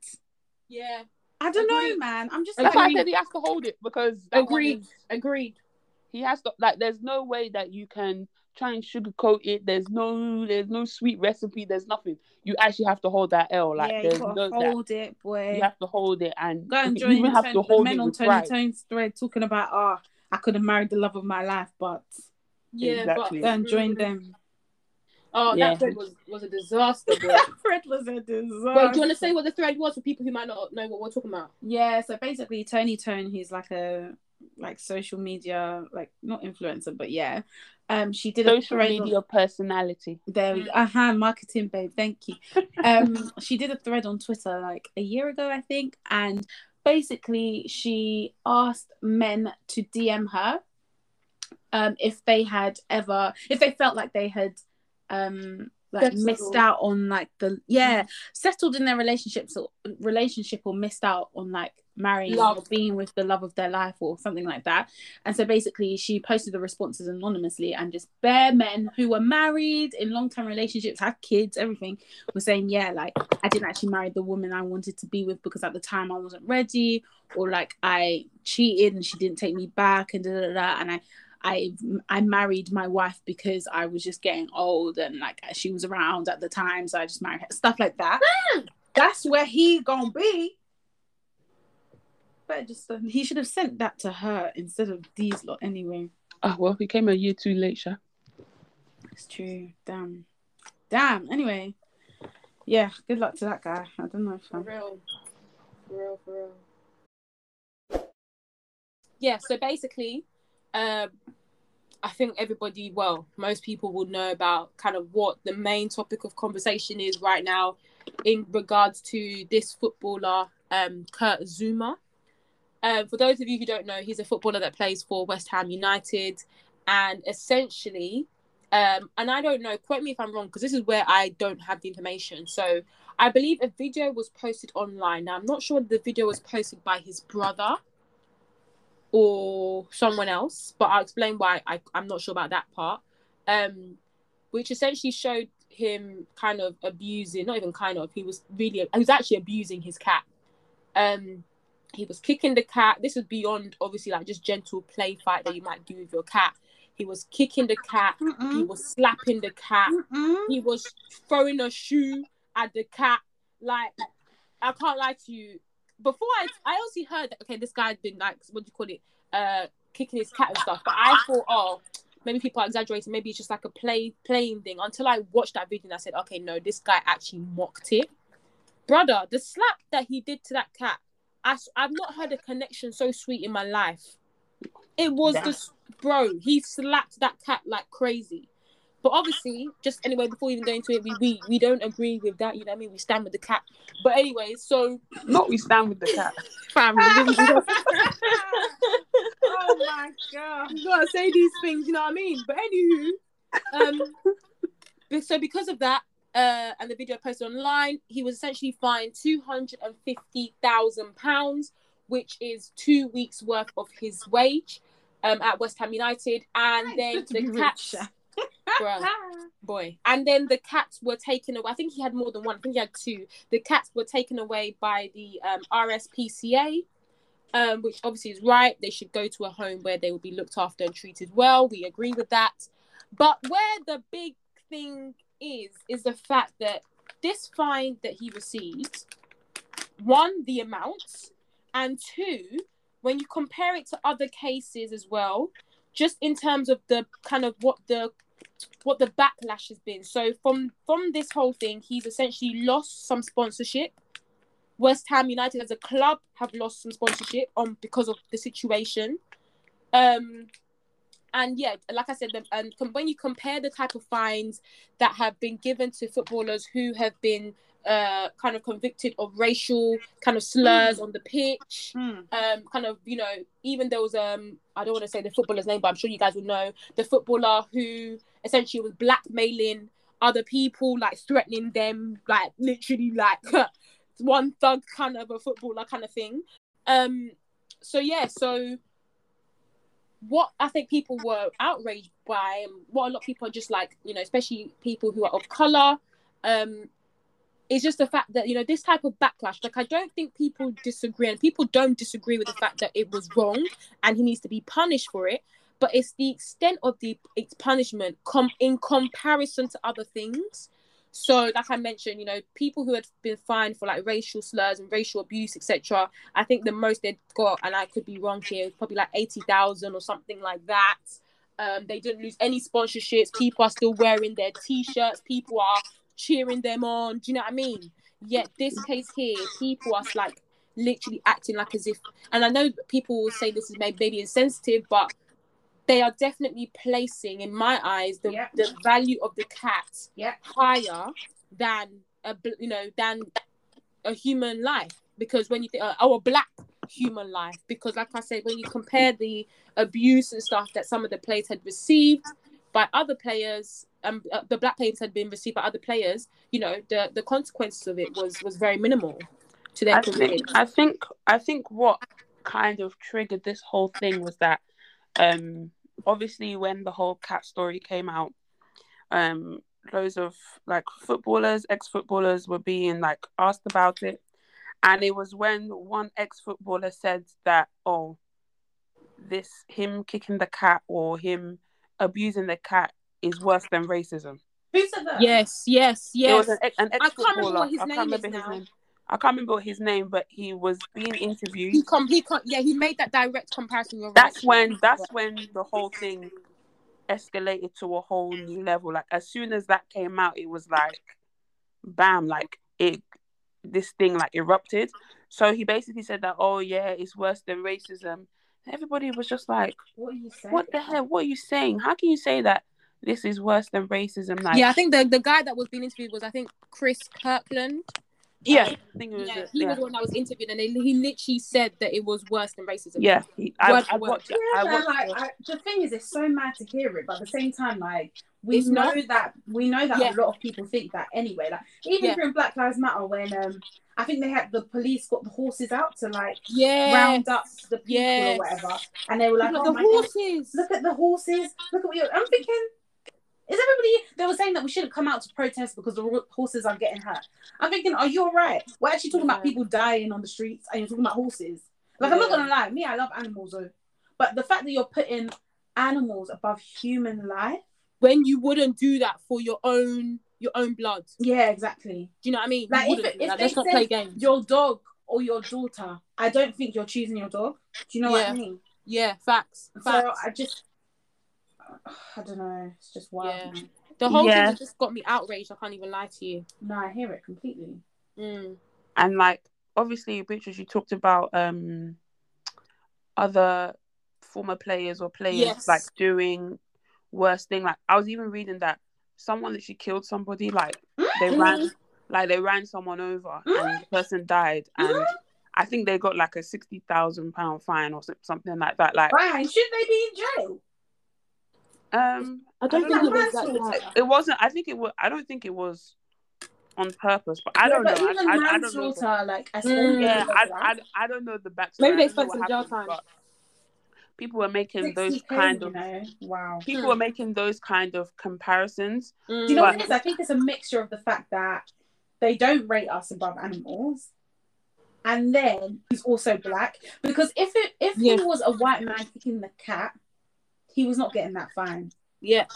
Speaker 1: Yeah,
Speaker 3: I don't know, man. I'm just
Speaker 2: That's
Speaker 3: like,
Speaker 2: why I said he has to hold it because
Speaker 1: agreed.
Speaker 2: is-
Speaker 1: Agreed.
Speaker 2: He has to like. There's no way that you can try and sugarcoat it. There's no there's no sweet recipe. There's nothing. You actually have to hold that L. Like
Speaker 3: yeah, you
Speaker 2: there's that.
Speaker 3: hold it, boy.
Speaker 2: You have to hold it and
Speaker 3: Go and
Speaker 2: you
Speaker 3: join
Speaker 2: even have
Speaker 3: Toni-
Speaker 2: to
Speaker 3: the
Speaker 2: hold
Speaker 3: men
Speaker 2: it
Speaker 3: on
Speaker 2: with
Speaker 3: Toni
Speaker 2: pride.
Speaker 3: Tone's thread talking about, oh, I could have married the love of my life, but
Speaker 1: Yeah,
Speaker 2: Exactly.
Speaker 3: go and join
Speaker 1: mm.
Speaker 3: them.
Speaker 1: Oh,
Speaker 2: Yeah.
Speaker 1: that thread was, was a disaster. *laughs*
Speaker 3: That thread was a disaster.
Speaker 1: Wait, do you want to say what the thread was for people who might not know what we're talking about?
Speaker 3: Yeah, so basically Tony Tone, who's like a like social media, like not influencer, but yeah. Um she did a
Speaker 2: Social
Speaker 3: thread
Speaker 2: media personality.
Speaker 3: There we go. Uh-huh, marketing babe, thank you. *laughs* Um she did a thread on Twitter like a year ago, I think, and basically she asked men to DM her um if they had ever if they felt like they had um like missed out on like the yeah mm. settled in their relationships or relationship or missed out on like marrying
Speaker 1: Love.
Speaker 3: or being with the love of their life or something like that. And so basically she posted the responses anonymously and just bare men who were married in long-term relationships had kids everything were saying yeah like i didn't actually marry the woman i wanted to be with because at the time i wasn't ready or like i cheated and she didn't take me back and da, da, da, and i I I married my wife because I was just getting old and like she was around at the time, so I just married her. Stuff like that. That's where he gonna be. But just uh, he should have sent that to her instead of these lot anyway.
Speaker 2: Oh well, we came a year too late, Sha.
Speaker 3: It's true. Damn. Damn. Anyway. Yeah, good luck to that guy. I don't know if
Speaker 1: For
Speaker 3: I'm...
Speaker 1: real. For real, for real. Yeah, so basically, um, I think everybody, well, most people will know about kind of what the main topic of conversation is right now in regards to this footballer, um, Kurt Zouma. Um, for those of you who don't know, he's a footballer that plays for West Ham United, and essentially, um, and I don't know, quote me if I'm wrong, because this is where I don't have the information. So I believe a video was posted online. Now I'm not sure the video was posted by his brother or someone else, but I'll explain why I, I'm not sure about that part. Um, which essentially showed him kind of abusing, not even kind of, he was really, he was actually abusing his cat. Um, he was kicking the cat. This was beyond obviously like just gentle play fight that you might do with your cat. He was kicking the cat. He
Speaker 3: Mm-mm.
Speaker 1: was slapping the cat.
Speaker 3: Mm-mm.
Speaker 1: He was throwing a shoe at the cat. Like, I can't lie to you. Before I, I also heard that okay, this guy had been like, what do you call it, uh, kicking his cat and stuff. But I thought, oh, maybe people are exaggerating. Maybe it's just like a play playing thing. Until I watched that video and I said, okay, no, this guy actually mocked it. Brother, the slap that he did to that cat, I, I've not heard a connection so sweet in my life. It was
Speaker 2: Yeah.
Speaker 1: the bro. He slapped that cat like crazy. But obviously, just anyway, before even going into it, we, we we don't agree with that. You know what I mean? We stand with the cat. But anyway, so
Speaker 2: Not we stand with the cat. *laughs* *laughs*
Speaker 1: family,
Speaker 3: oh my *laughs* god.
Speaker 1: you gotta say these things. You know what I mean? But anywho, um, so because of that, uh, and the video posted online, he was essentially fined two hundred and fifty thousand pounds, which is two weeks worth of his wage, um, at West Ham United, and then
Speaker 3: Good to be
Speaker 1: the
Speaker 3: rich,
Speaker 1: cats.
Speaker 3: yeah.
Speaker 1: Bruh. *laughs* boy. And then the cats were taken away. I think he had more than one. I think he had two. The cats were taken away by the um, RSPCA, um, which obviously is right. They should go to a home where they will be looked after and treated well. We agree with that. But where the big thing is, is the fact that this fine that he received, one, the amount, and two, when you compare it to other cases as well, just in terms of the kind of what the what the backlash has been. So from from this whole thing, he's essentially lost some sponsorship. West Ham United as a club have lost some sponsorship on because of the situation. Um, and yeah, like I said, and when you compare the type of fines that have been given to footballers who have been uh, kind of convicted of racial kind of slurs on the pitch,
Speaker 3: Hmm.
Speaker 1: um kind of you know even there was um i don't want to say the footballer's name but i'm sure you guys will know the footballer who essentially was blackmailing other people like threatening them like literally like *laughs* one thug kind of a footballer kind of thing. Um so yeah so what i think people were outraged by and what a lot of people are just like you know especially people who are of color um it's just the fact that you know this type of backlash like i don't think people disagree and people don't disagree with the fact that it was wrong and he needs to be punished for it but it's the extent of the its punishment com- in comparison to other things. So like i mentioned you know people who had been fined for like racial slurs and racial abuse etc i think the most they'd got and i could be wrong here probably like 80000 or something like that. Um, they didn't lose any sponsorships. People are still wearing their t-shirts. People are cheering them on. Do you know what I mean? Yet this case here, people are like literally acting like as if, and I know people will say this is maybe insensitive, but they are definitely placing, in my eyes, the,
Speaker 3: Yeah.
Speaker 1: the value of the cat
Speaker 3: Yeah.
Speaker 1: higher than a you know than a human life because when you think uh, oh a black human life because like I said when you compare the abuse and stuff that some of the players had received by other players um uh, the black players had been received by other players you know the the consequences of it was was very minimal to their
Speaker 2: I think I think I think what kind of triggered this whole thing was that um obviously when the whole cat story came out um loads of like footballers ex-footballers were being like asked about it. And it was when one ex-footballer said that oh this him kicking the cat or him abusing the cat is worse than racism
Speaker 3: Who said that?
Speaker 1: yes yes
Speaker 2: it
Speaker 1: yes
Speaker 2: was an, ex- an
Speaker 1: can't remember
Speaker 2: ex-footballer
Speaker 1: what his
Speaker 2: I
Speaker 1: name
Speaker 2: can't
Speaker 1: is
Speaker 2: remember his
Speaker 1: now.
Speaker 2: name I can't remember his name, but he was being interviewed.
Speaker 1: He come, he come, yeah, he made that direct comparison. You're
Speaker 2: That's
Speaker 1: right.
Speaker 2: when that's when the whole thing escalated to a whole new level. Like as soon as that came out, it was like bam, like it this thing like erupted. So he basically said that, oh yeah, it's worse than racism. Everybody was just like,
Speaker 3: What are you saying?
Speaker 2: what the hell? What are you saying? How can you say that this is worse than racism? Like,
Speaker 1: yeah, I think the the guy that was being interviewed was I think Chris Kirkland.
Speaker 2: Yeah, I think it was,
Speaker 1: Yeah,
Speaker 2: a-
Speaker 1: he
Speaker 2: yeah,
Speaker 1: was the one that was interviewed, and they, he literally said that it was worse than racism.
Speaker 2: yeah. He, I,
Speaker 1: Word for
Speaker 2: I watched. it.
Speaker 3: Yeah,
Speaker 2: I watched.
Speaker 3: like
Speaker 2: it.
Speaker 3: I, the thing is, it's so mad to hear it, but at the same time, like we
Speaker 1: It's
Speaker 3: know
Speaker 1: not.
Speaker 3: that we know that
Speaker 1: Yeah.
Speaker 3: a lot of people think that anyway. Like even
Speaker 1: Yeah.
Speaker 3: during Black Lives Matter, when um I think they had the police got the horses out to like
Speaker 1: yeah,
Speaker 3: round up the people
Speaker 1: Yes.
Speaker 3: or whatever, and they were like,
Speaker 1: Look
Speaker 3: "Oh
Speaker 1: at
Speaker 3: my
Speaker 1: the
Speaker 3: god,
Speaker 1: horses.
Speaker 3: look at the horses! Look at what you're." I'm thinking. Is everybody? They were saying that we shouldn't come out to protest because the horses are getting hurt. I'm thinking, are you alright? We're actually talking about people dying on the streets, and you're talking about horses. Like, I'm not gonna lie, me, I love animals, though. But the fact that you're putting animals above human life,
Speaker 1: when you wouldn't do that for your own your own blood.
Speaker 3: yeah, exactly.
Speaker 1: Do you know what I mean?
Speaker 3: Like, if it- if
Speaker 1: that.
Speaker 3: they
Speaker 1: Let's not play games.
Speaker 3: Your dog or your daughter, I don't think you're choosing your dog. Do you know what I mean?
Speaker 1: Yeah, facts.
Speaker 3: So I just, I don't know. It's just wild.
Speaker 1: Yeah. the whole
Speaker 2: Yeah.
Speaker 1: thing has just got me outraged. I can't even lie to you.
Speaker 3: No, I hear it completely.
Speaker 1: Mm.
Speaker 2: and like obviously Beatrice, you talked about um other former players or players
Speaker 1: Yes.
Speaker 2: like doing worse thing like i was even reading that someone literally killed somebody like they *gasps* ran like they ran someone over and the *gasps* person died and i think they got like a 60,000 pound fine or something like that like
Speaker 3: Fine, should they be in jail?
Speaker 2: Um
Speaker 1: I don't
Speaker 2: I
Speaker 1: think
Speaker 2: don't
Speaker 1: it was like that.
Speaker 2: It wasn't. i think it was i don't think it was on purpose but i
Speaker 3: Yeah,
Speaker 2: don't
Speaker 3: but
Speaker 2: know
Speaker 3: even
Speaker 2: I, I, I don't know the-
Speaker 3: manslaughter, like I
Speaker 1: Mm.
Speaker 2: yeah
Speaker 3: because
Speaker 2: I, I. I don't know the backstory
Speaker 1: Maybe they
Speaker 2: I don't know
Speaker 1: spent
Speaker 2: what
Speaker 1: some jail time.
Speaker 2: people were making those
Speaker 3: 60K,
Speaker 2: kind
Speaker 3: you
Speaker 2: of
Speaker 3: know, wow.
Speaker 2: people
Speaker 1: Hmm.
Speaker 2: were making those kind of comparisons.
Speaker 1: Mm.
Speaker 3: Do you know
Speaker 2: But-
Speaker 3: what it is? I think it's a mixture of the fact that they don't rate us above animals, and then he's also black. Because if it if
Speaker 1: Yeah.
Speaker 3: he was a white man kicking the cat, he was not getting that fine.
Speaker 1: Yeah,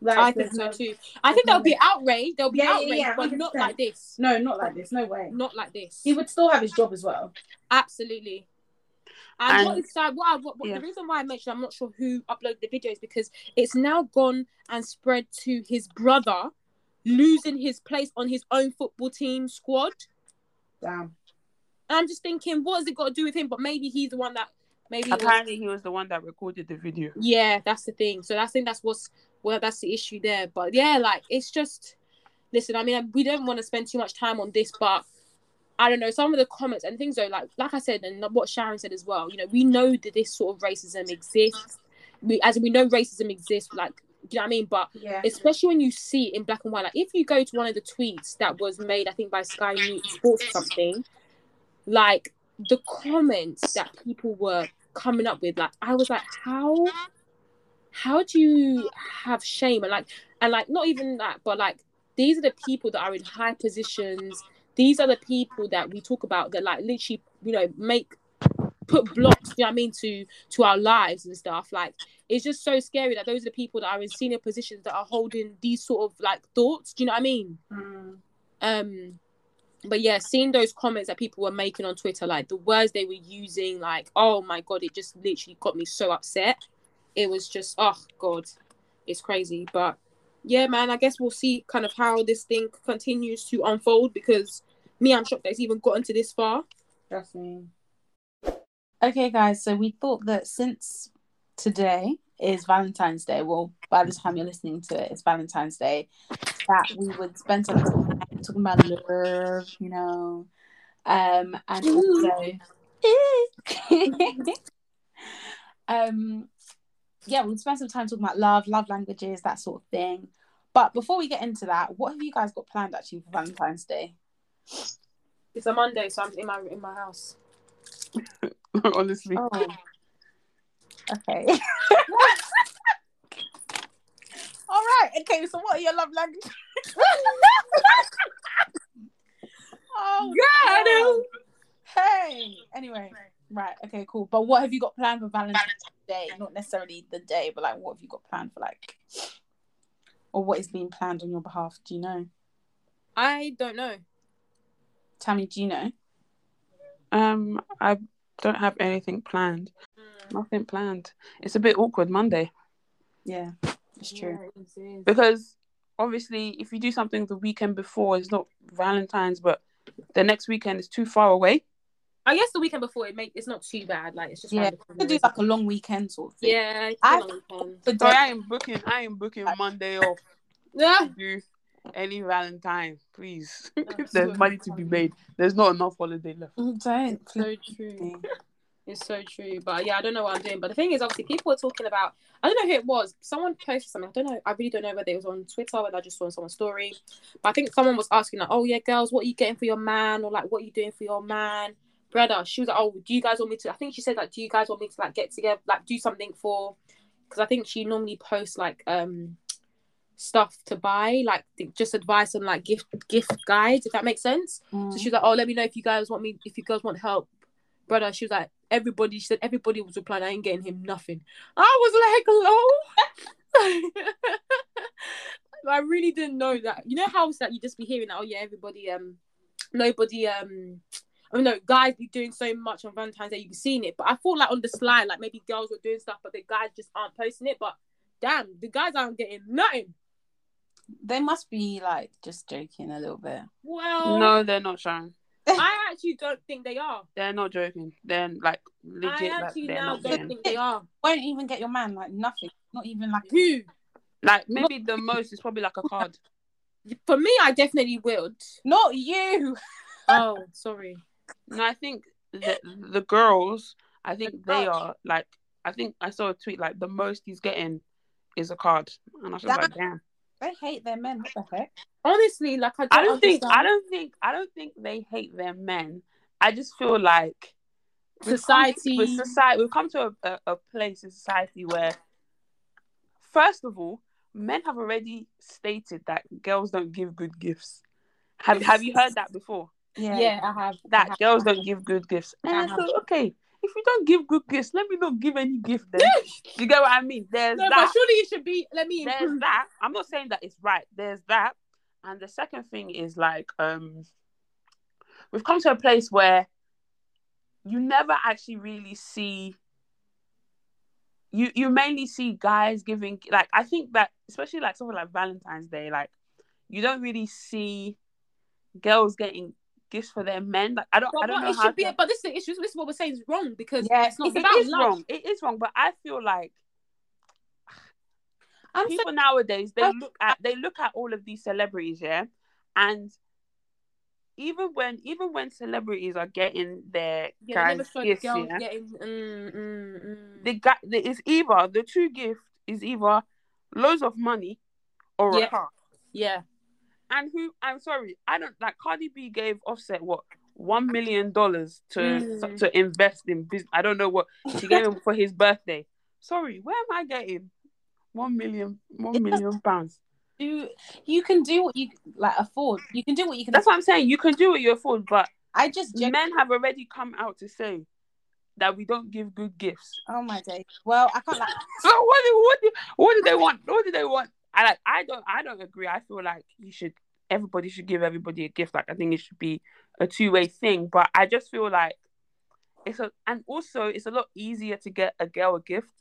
Speaker 3: Like,
Speaker 1: I think so
Speaker 3: no-
Speaker 1: too. I think there'll be outrage. There'll be
Speaker 3: Yeah, yeah,
Speaker 1: outrage,
Speaker 3: yeah,
Speaker 1: but not like this.
Speaker 3: No, not like this. No way.
Speaker 1: Not like this.
Speaker 3: He would still have his job as well.
Speaker 1: Absolutely. And,
Speaker 2: And-
Speaker 1: what is sad? What, I, what, what
Speaker 2: Yeah.
Speaker 1: the reason why I mentioned I'm not sure who uploaded the video is because it's now gone and spread to his brother losing his place on his own football team squad.
Speaker 3: Damn.
Speaker 1: And I'm just thinking, what has it got to do with him? But maybe he's the one that maybe. it was-
Speaker 2: Apparently, he was the one that recorded the video.
Speaker 1: yeah, that's the thing. So I think that's what's well, that's the issue there. But yeah, like it's just listen. I mean, um, we don't want to spend too much time on this, but I don't know some of the comments and things though. Like like I said, and what Sharon said as well. You know, we know that this sort of racism exists. We as we know racism exists. Like you know what I mean, but
Speaker 3: Yeah.
Speaker 1: especially when you see it in black and white. Like if you go to one of the tweets that was made, I think by Sky News Sports or something, like the comments that people were coming up with, like I was like, how, how do you have shame and like and like not even that, but like these are the people that are in high positions. These are the people that we talk about that like literally, you know, make put blocks, you know what I mean, to to our lives and stuff. Like it's just so scary that those are the people that are in senior positions that are holding these sort of like thoughts. Do you know what I mean?
Speaker 3: Mm.
Speaker 1: Um but yeah, seeing those comments that people were making on Twitter, like the words they were using, like, oh my god, it just literally got me so upset. It was just oh god, it's crazy. But yeah, man, I guess we'll see kind of how this thing continues to unfold because me, I'm shocked that it's even gotten to this far.
Speaker 3: Me. Okay, guys. So we thought that since today is Valentine's Day, well, by the time you're listening to it, it's Valentine's Day, that we would spend some time talking about love, you know, um, and also, *laughs* *laughs* um, yeah, we'll spend some time talking about love, love languages, that sort of thing. But before we get into that, what have you guys got planned actually for Valentine's Day?
Speaker 1: It's a Monday, so I'm in my in my house. *laughs*
Speaker 2: Honestly,
Speaker 3: Oh. Okay. All right. Okay. So, what are your love languages? Oh,
Speaker 1: I know.
Speaker 3: Hey. Anyway. Right. Okay. Cool. But what have you got planned for Valentine's Day? Not necessarily the day, but like, what have you got planned for like, or what is being planned on your behalf? Do you know?
Speaker 1: I don't know.
Speaker 3: Tammy, do you know?
Speaker 2: Um, I don't have anything planned. Nothing planned. It's a bit awkward Monday
Speaker 3: Yeah, it's true.
Speaker 1: Yeah, it is.
Speaker 2: because obviously, if you do something the weekend before, it's not Valentine's, but the next weekend is too far away.
Speaker 1: I guess the weekend before it make it's not too bad. Like it's just
Speaker 3: Yeah,
Speaker 1: round the
Speaker 3: We
Speaker 1: corner,
Speaker 3: could do like a long weekend sort of thing.
Speaker 1: yeah. it's
Speaker 3: I-
Speaker 1: a long weekend.
Speaker 2: So I am booking. I am booking Monday off. *laughs*
Speaker 1: Yeah.
Speaker 2: to do any Valentine, please. If *laughs* there's money to be made, there's not enough holiday left.
Speaker 3: Mm, Don't.
Speaker 1: So true. It's so true. But yeah, I don't know what I'm doing. But the thing is, obviously, people were talking about. I don't know who it was. Someone posted something. I don't know. I really don't know whether it was on Twitter, or whether I just saw on someone's story. But I think someone was asking like, "Oh yeah, girls, what are you getting for your man?" Or like, "What are you doing for your man?" Brother, she was like, "Oh, do you guys want me to?" I think she said like, "Do you guys want me to like get together, like do something for?" Because I think she normally posts like um stuff to buy, like just advice on like gift gift guides, if that makes sense.
Speaker 3: Mm.
Speaker 1: So she's like, "Oh, let me know if you guys want me, if you guys want help, brother." She was like, "Everybody," she said, "Everybody was replying. I ain't getting him nothing." I was like, *laughs* "Hello." I really didn't know that. You know how it's like you just be hearing that. Oh yeah, everybody, um, nobody, um. I mean, no, guys be doing so much on Valentine's Day. You've seen it, but I thought like on the slide, like maybe girls were doing stuff, but the guys just aren't posting it. But damn, the guys aren't getting nothing.
Speaker 3: They must be like just joking a little bit.
Speaker 1: Well,
Speaker 2: No, they're not, Sharon.
Speaker 1: I actually don't think they are.
Speaker 2: They're not joking. They're like legit.
Speaker 1: I
Speaker 2: Like,
Speaker 1: actually
Speaker 2: they're
Speaker 1: now
Speaker 2: not
Speaker 1: don't
Speaker 2: getting.
Speaker 1: think they are. *laughs*
Speaker 3: Won't even get your man like nothing. Not even like
Speaker 1: Who?
Speaker 2: Like maybe the most is probably like a card. *laughs*
Speaker 1: For me, I definitely would.
Speaker 3: not you. *laughs*
Speaker 1: Oh, sorry.
Speaker 2: No, I think the the girls. I think they
Speaker 3: girls.
Speaker 2: are like. I think I saw a tweet like the most he's getting is a card, and I was just like, damn.
Speaker 3: They hate their men. What the heck?
Speaker 1: Honestly, like I don't,
Speaker 2: I don't think. I don't think. I don't think they hate their men. I just feel like we've come-
Speaker 1: Society-
Speaker 2: with society, we've come to a, a, a place in society where, first of all, men have already stated that girls don't give good gifts. Have Have you heard that before?
Speaker 1: Yeah, I have.
Speaker 2: That
Speaker 1: I have.
Speaker 2: girls don't give good gifts.
Speaker 1: I
Speaker 2: And
Speaker 1: have.
Speaker 2: so, okay, if you don't give good gifts, let me not give any gift then. you get what I mean? There's
Speaker 1: No,
Speaker 2: that
Speaker 1: but surely it should be. Let me
Speaker 2: there's that. I'm not saying that it's right. There's that. And the second thing is like um we've come to a place where you never actually really see you you mainly see guys giving like I think that especially like something like Valentine's Day, like you don't really see girls getting gifts for their men. Like I don't I
Speaker 1: But
Speaker 2: don't
Speaker 1: what
Speaker 2: know
Speaker 1: it
Speaker 2: how
Speaker 1: should be,
Speaker 2: to-
Speaker 1: but this is the issue. This is what we're saying is wrong because
Speaker 3: Yeah,
Speaker 1: it's not
Speaker 2: it- it
Speaker 1: about
Speaker 2: is
Speaker 1: love.
Speaker 2: wrong. It is wrong, but I feel like
Speaker 3: I'm so
Speaker 2: people nowadays they
Speaker 3: I-
Speaker 2: look at they look at all of these celebrities yeah and even when even when celebrities are getting their
Speaker 1: Yeah,
Speaker 2: guys gifts yeah,
Speaker 1: getting. Mm, mm, mm.
Speaker 2: the guy it's either the true gift is either loads of money or
Speaker 1: Yeah.
Speaker 2: a car
Speaker 1: Yeah,
Speaker 2: and who i'm sorry i don't like cardi b gave offset what one million dollars to
Speaker 1: Mm.
Speaker 2: to invest in business i don't know what she gave him for his birthday sorry where am i getting one million one
Speaker 3: It
Speaker 2: million pounds
Speaker 3: do you can do what you like afford. You can do what you can.
Speaker 2: That's what I'm saying. You can do what you afford, but
Speaker 3: I just
Speaker 2: men have already come out to say that we don't give good gifts.
Speaker 3: oh my day. Well, I can't like. *laughs*
Speaker 2: So what do what what do they want? What do they want? I like I don't I don't agree. I feel like you should everybody should give everybody a gift. Like I think it should be a two way thing. But I just feel like it's a and also it's a lot easier to get a girl a gift.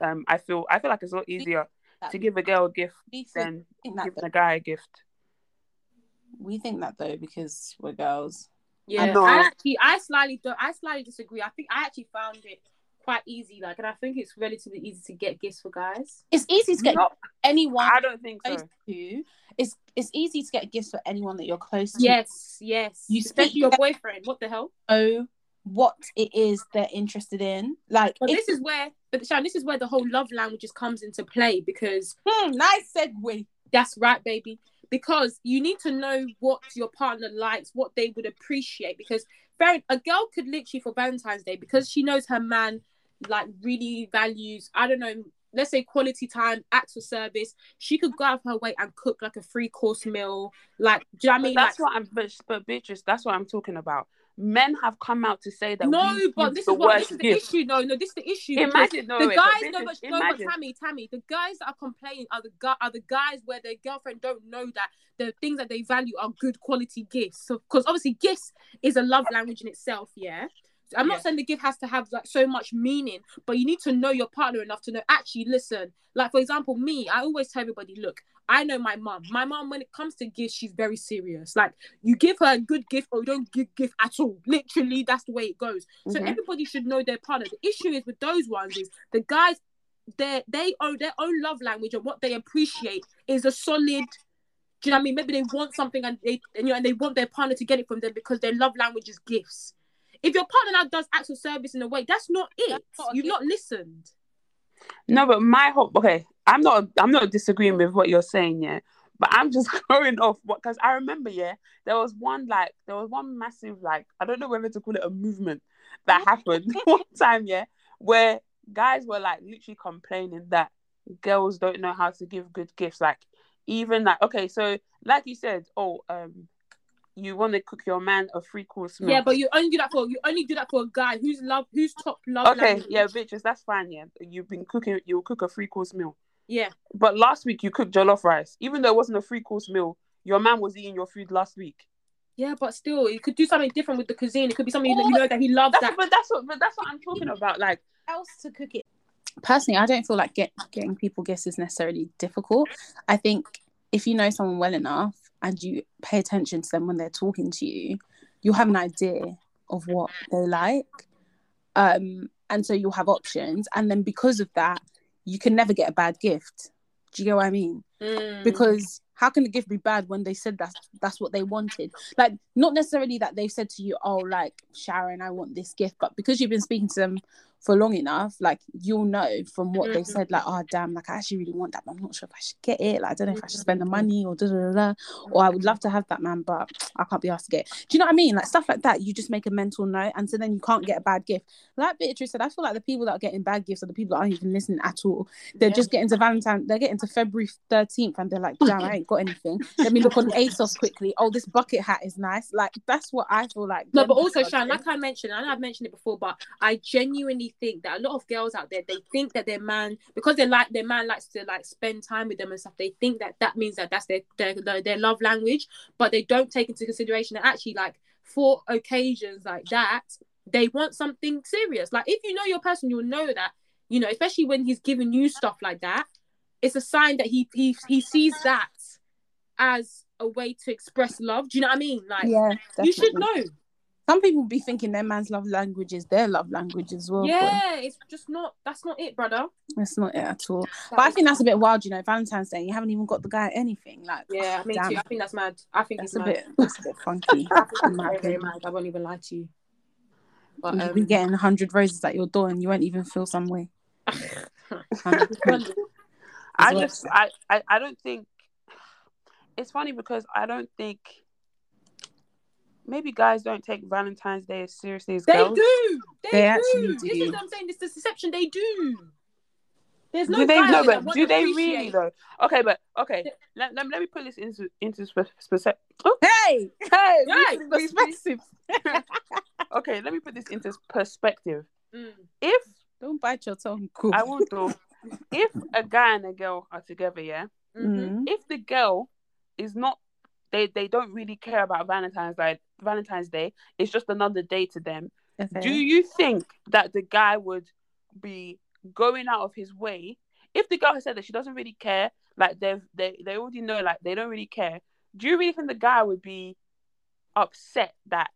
Speaker 2: Um, I feel I feel like it's a lot easier to give a girl a gift
Speaker 3: We
Speaker 2: than
Speaker 3: think that
Speaker 2: giving
Speaker 3: though.
Speaker 2: a guy a gift.
Speaker 3: we think that though because we're girls.
Speaker 1: yeah.
Speaker 2: know.
Speaker 1: I actually, I slightly, don't, I slightly disagree. I think I actually found it quite easy. Like, and I think it's relatively easy to get gifts for guys.
Speaker 3: It's easy to get
Speaker 2: No,
Speaker 3: anyone
Speaker 2: I don't think so.
Speaker 3: to. It's it's easy to get gifts for anyone that you're close to.
Speaker 1: Yes, yes.
Speaker 3: You
Speaker 1: especially
Speaker 3: speak-
Speaker 1: your boyfriend. What the hell?
Speaker 3: Oh, what it is they're interested in. Like,
Speaker 1: But
Speaker 3: if-
Speaker 1: this is where, but Sharon, this is where the whole love languages comes into play because
Speaker 3: Hmm, nice segue.
Speaker 1: That's right, baby. Because you need to know what your partner likes, what they would appreciate. Because very, a girl could literally for Valentine's Day, because she knows her man like really values, I don't know, let's say quality time, acts of service. She could go out of her way and cook like a three course meal. Like, do you know what I
Speaker 2: But
Speaker 1: mean?
Speaker 2: that's
Speaker 1: like,
Speaker 2: what I'm. But, but Beatrice, that's what I'm talking about. men have come out to say that
Speaker 1: No, but this is what this is the
Speaker 2: gift.
Speaker 1: issue. No, no, this is the issue.
Speaker 2: Imagine, no,
Speaker 1: the
Speaker 2: wait,
Speaker 1: guys, no, but, no, but. Tammy, Tammy, the guys that are complaining are the guy are the guys where their girlfriend don't know that the things that they value are good quality gifts. So, because obviously, gifts is a love language in itself. Yeah, I'm
Speaker 2: Yeah.
Speaker 1: not saying the gift has to have like so much meaning, but you need to know your partner enough to know. Actually, listen. Like for example, me, I always tell everybody, look, I know my mom. My mom, when it comes to gifts, she's very serious. Like you give her a good gift or you don't give gift at all. Literally, that's the way it goes. So
Speaker 2: Mhm.
Speaker 1: everybody should know their partner. The issue is with those ones is the guys their they own their own love language and what they appreciate is a solid. Do you know what I mean? Maybe they want something and they and, you know and they want their partner to get it from them because their love language is gifts. If your partner now does acts of service in a way, that's not it.
Speaker 3: That's not
Speaker 1: You've
Speaker 3: gift.
Speaker 1: not listened.
Speaker 2: No, but my hope. Okay, I'm not. I'm not disagreeing with what you're saying, yeah. But I'm just *laughs* going off what because I remember, yeah, there was one like there was one massive like I don't know whether to call it a movement that *laughs* happened *laughs* one time, yeah, where guys were like literally complaining that girls don't know how to give good gifts. Like even like okay, so like you said, oh, um, you want to cook your man a free course meal.
Speaker 1: Yeah, but you only do that for you only do that for a guy who's love who's top love.
Speaker 2: okay,
Speaker 1: language.
Speaker 2: yeah, bitches, that's fine. Yeah, you've been cooking. You'll cook a free course meal.
Speaker 1: yeah.
Speaker 2: But last week you cooked jollof rice, even though it wasn't a free course meal. Your man was eating your food last week.
Speaker 1: Yeah, but still, you could do something different with the cuisine. It could be something that you know that he loves.
Speaker 2: That's
Speaker 1: that
Speaker 2: but that's what but that's what I'm talking about. Like
Speaker 3: else to cook it. Personally, I don't feel like get, getting people gifts is necessarily difficult. I think if you know someone well enough and you pay attention to them when they're talking to you, you'll have an idea of what they like. Um, and so you'll have options. And then because of that, you can never get a bad gift. Do you get what I mean?
Speaker 1: Mm.
Speaker 3: because how can the gift be bad when they said that's that's what they wanted like not necessarily that they've said to you oh like sharon i want this gift but because you've been speaking to them for long enough like you'll know from what they
Speaker 1: Mhm.
Speaker 3: said like oh damn like i actually really want that but i'm not sure if i should get it like i don't know if i should spend the money or da da da da or i would love to have that man but i can't be asked to get it. do you know what i mean like stuff like that you just make a mental note and so then you can't get a bad gift like beatrice said i feel like the people that are getting bad gifts are the people that aren't even listening at all they're
Speaker 1: Yeah.
Speaker 3: just getting to Valentine. They're getting to February thirteenth, and they're like, *laughs* "Damn, I ain't got anything." Let me look on ASOS quickly. Oh, this bucket hat is nice. Like that's what I feel like.
Speaker 1: No, but also, Shan, like I mentioned, I know I've mentioned it before, but I genuinely think that a lot of girls out there, they think that their man, because they like their man likes to like spend time with them and stuff, they think that that means that that's their their, their, love language, but they don't take into consideration that actually, like, for occasions like that, they want something serious. Like, if you know your person, you'll know that, you know, especially when he's giving you stuff like that, it's a sign that he he he sees that as a way to express love. Do you know what I mean? Like,
Speaker 3: yeah,
Speaker 1: you should know.
Speaker 3: Some people be thinking their man's love language is their love language as well. but
Speaker 1: Yeah, it's just not. That's not it, brother.
Speaker 3: it's not it at all. But I think that's a bit wild. You know, Valentine's Day, you haven't even got the guy anything. Like,
Speaker 1: Yeah, me
Speaker 3: damn,
Speaker 1: too. I think that's mad. I think
Speaker 3: that's
Speaker 1: it's
Speaker 3: a
Speaker 1: mad.
Speaker 3: bit, that's a bit funky. *laughs*
Speaker 1: I think
Speaker 3: in
Speaker 1: it's
Speaker 3: my
Speaker 1: very, very mad. I won't even lie to you. But
Speaker 3: You'll
Speaker 1: um,
Speaker 3: be getting hundred roses at your door, and you won't even feel some way. *laughs*
Speaker 2: I just I, I I don't think it's funny because I don't think maybe guys don't take Valentine's Day as seriously as
Speaker 1: they
Speaker 2: girls.
Speaker 1: do. They,
Speaker 3: They
Speaker 1: do.
Speaker 3: actually
Speaker 1: This
Speaker 3: do.
Speaker 1: is what I'm saying. This is deception. They do. There's no
Speaker 2: do they
Speaker 1: guy
Speaker 2: know
Speaker 1: out there that
Speaker 2: but do they
Speaker 1: appreciate-
Speaker 2: really though? Okay, but okay. Let, let, let me put this into into specific. Oh,
Speaker 3: Hey,
Speaker 2: hey,
Speaker 1: Right,
Speaker 3: perspective. *laughs*
Speaker 2: okay. Let me put this into perspective.
Speaker 1: Mm.
Speaker 2: If
Speaker 3: Don't bite your tongue. Cool.
Speaker 2: I won't. to, *laughs* if a guy and a girl are together, yeah,
Speaker 1: Mhm.
Speaker 3: Mhm.
Speaker 2: if the girl is not they they don't really care about Valentine's Day Valentine's Day, it's just another day to them.
Speaker 3: Okay.
Speaker 2: Do you think that the guy would be going out of his way if the girl has said that she doesn't really care, like they've they they already know like they don't really care? Do you really think the guy would be upset that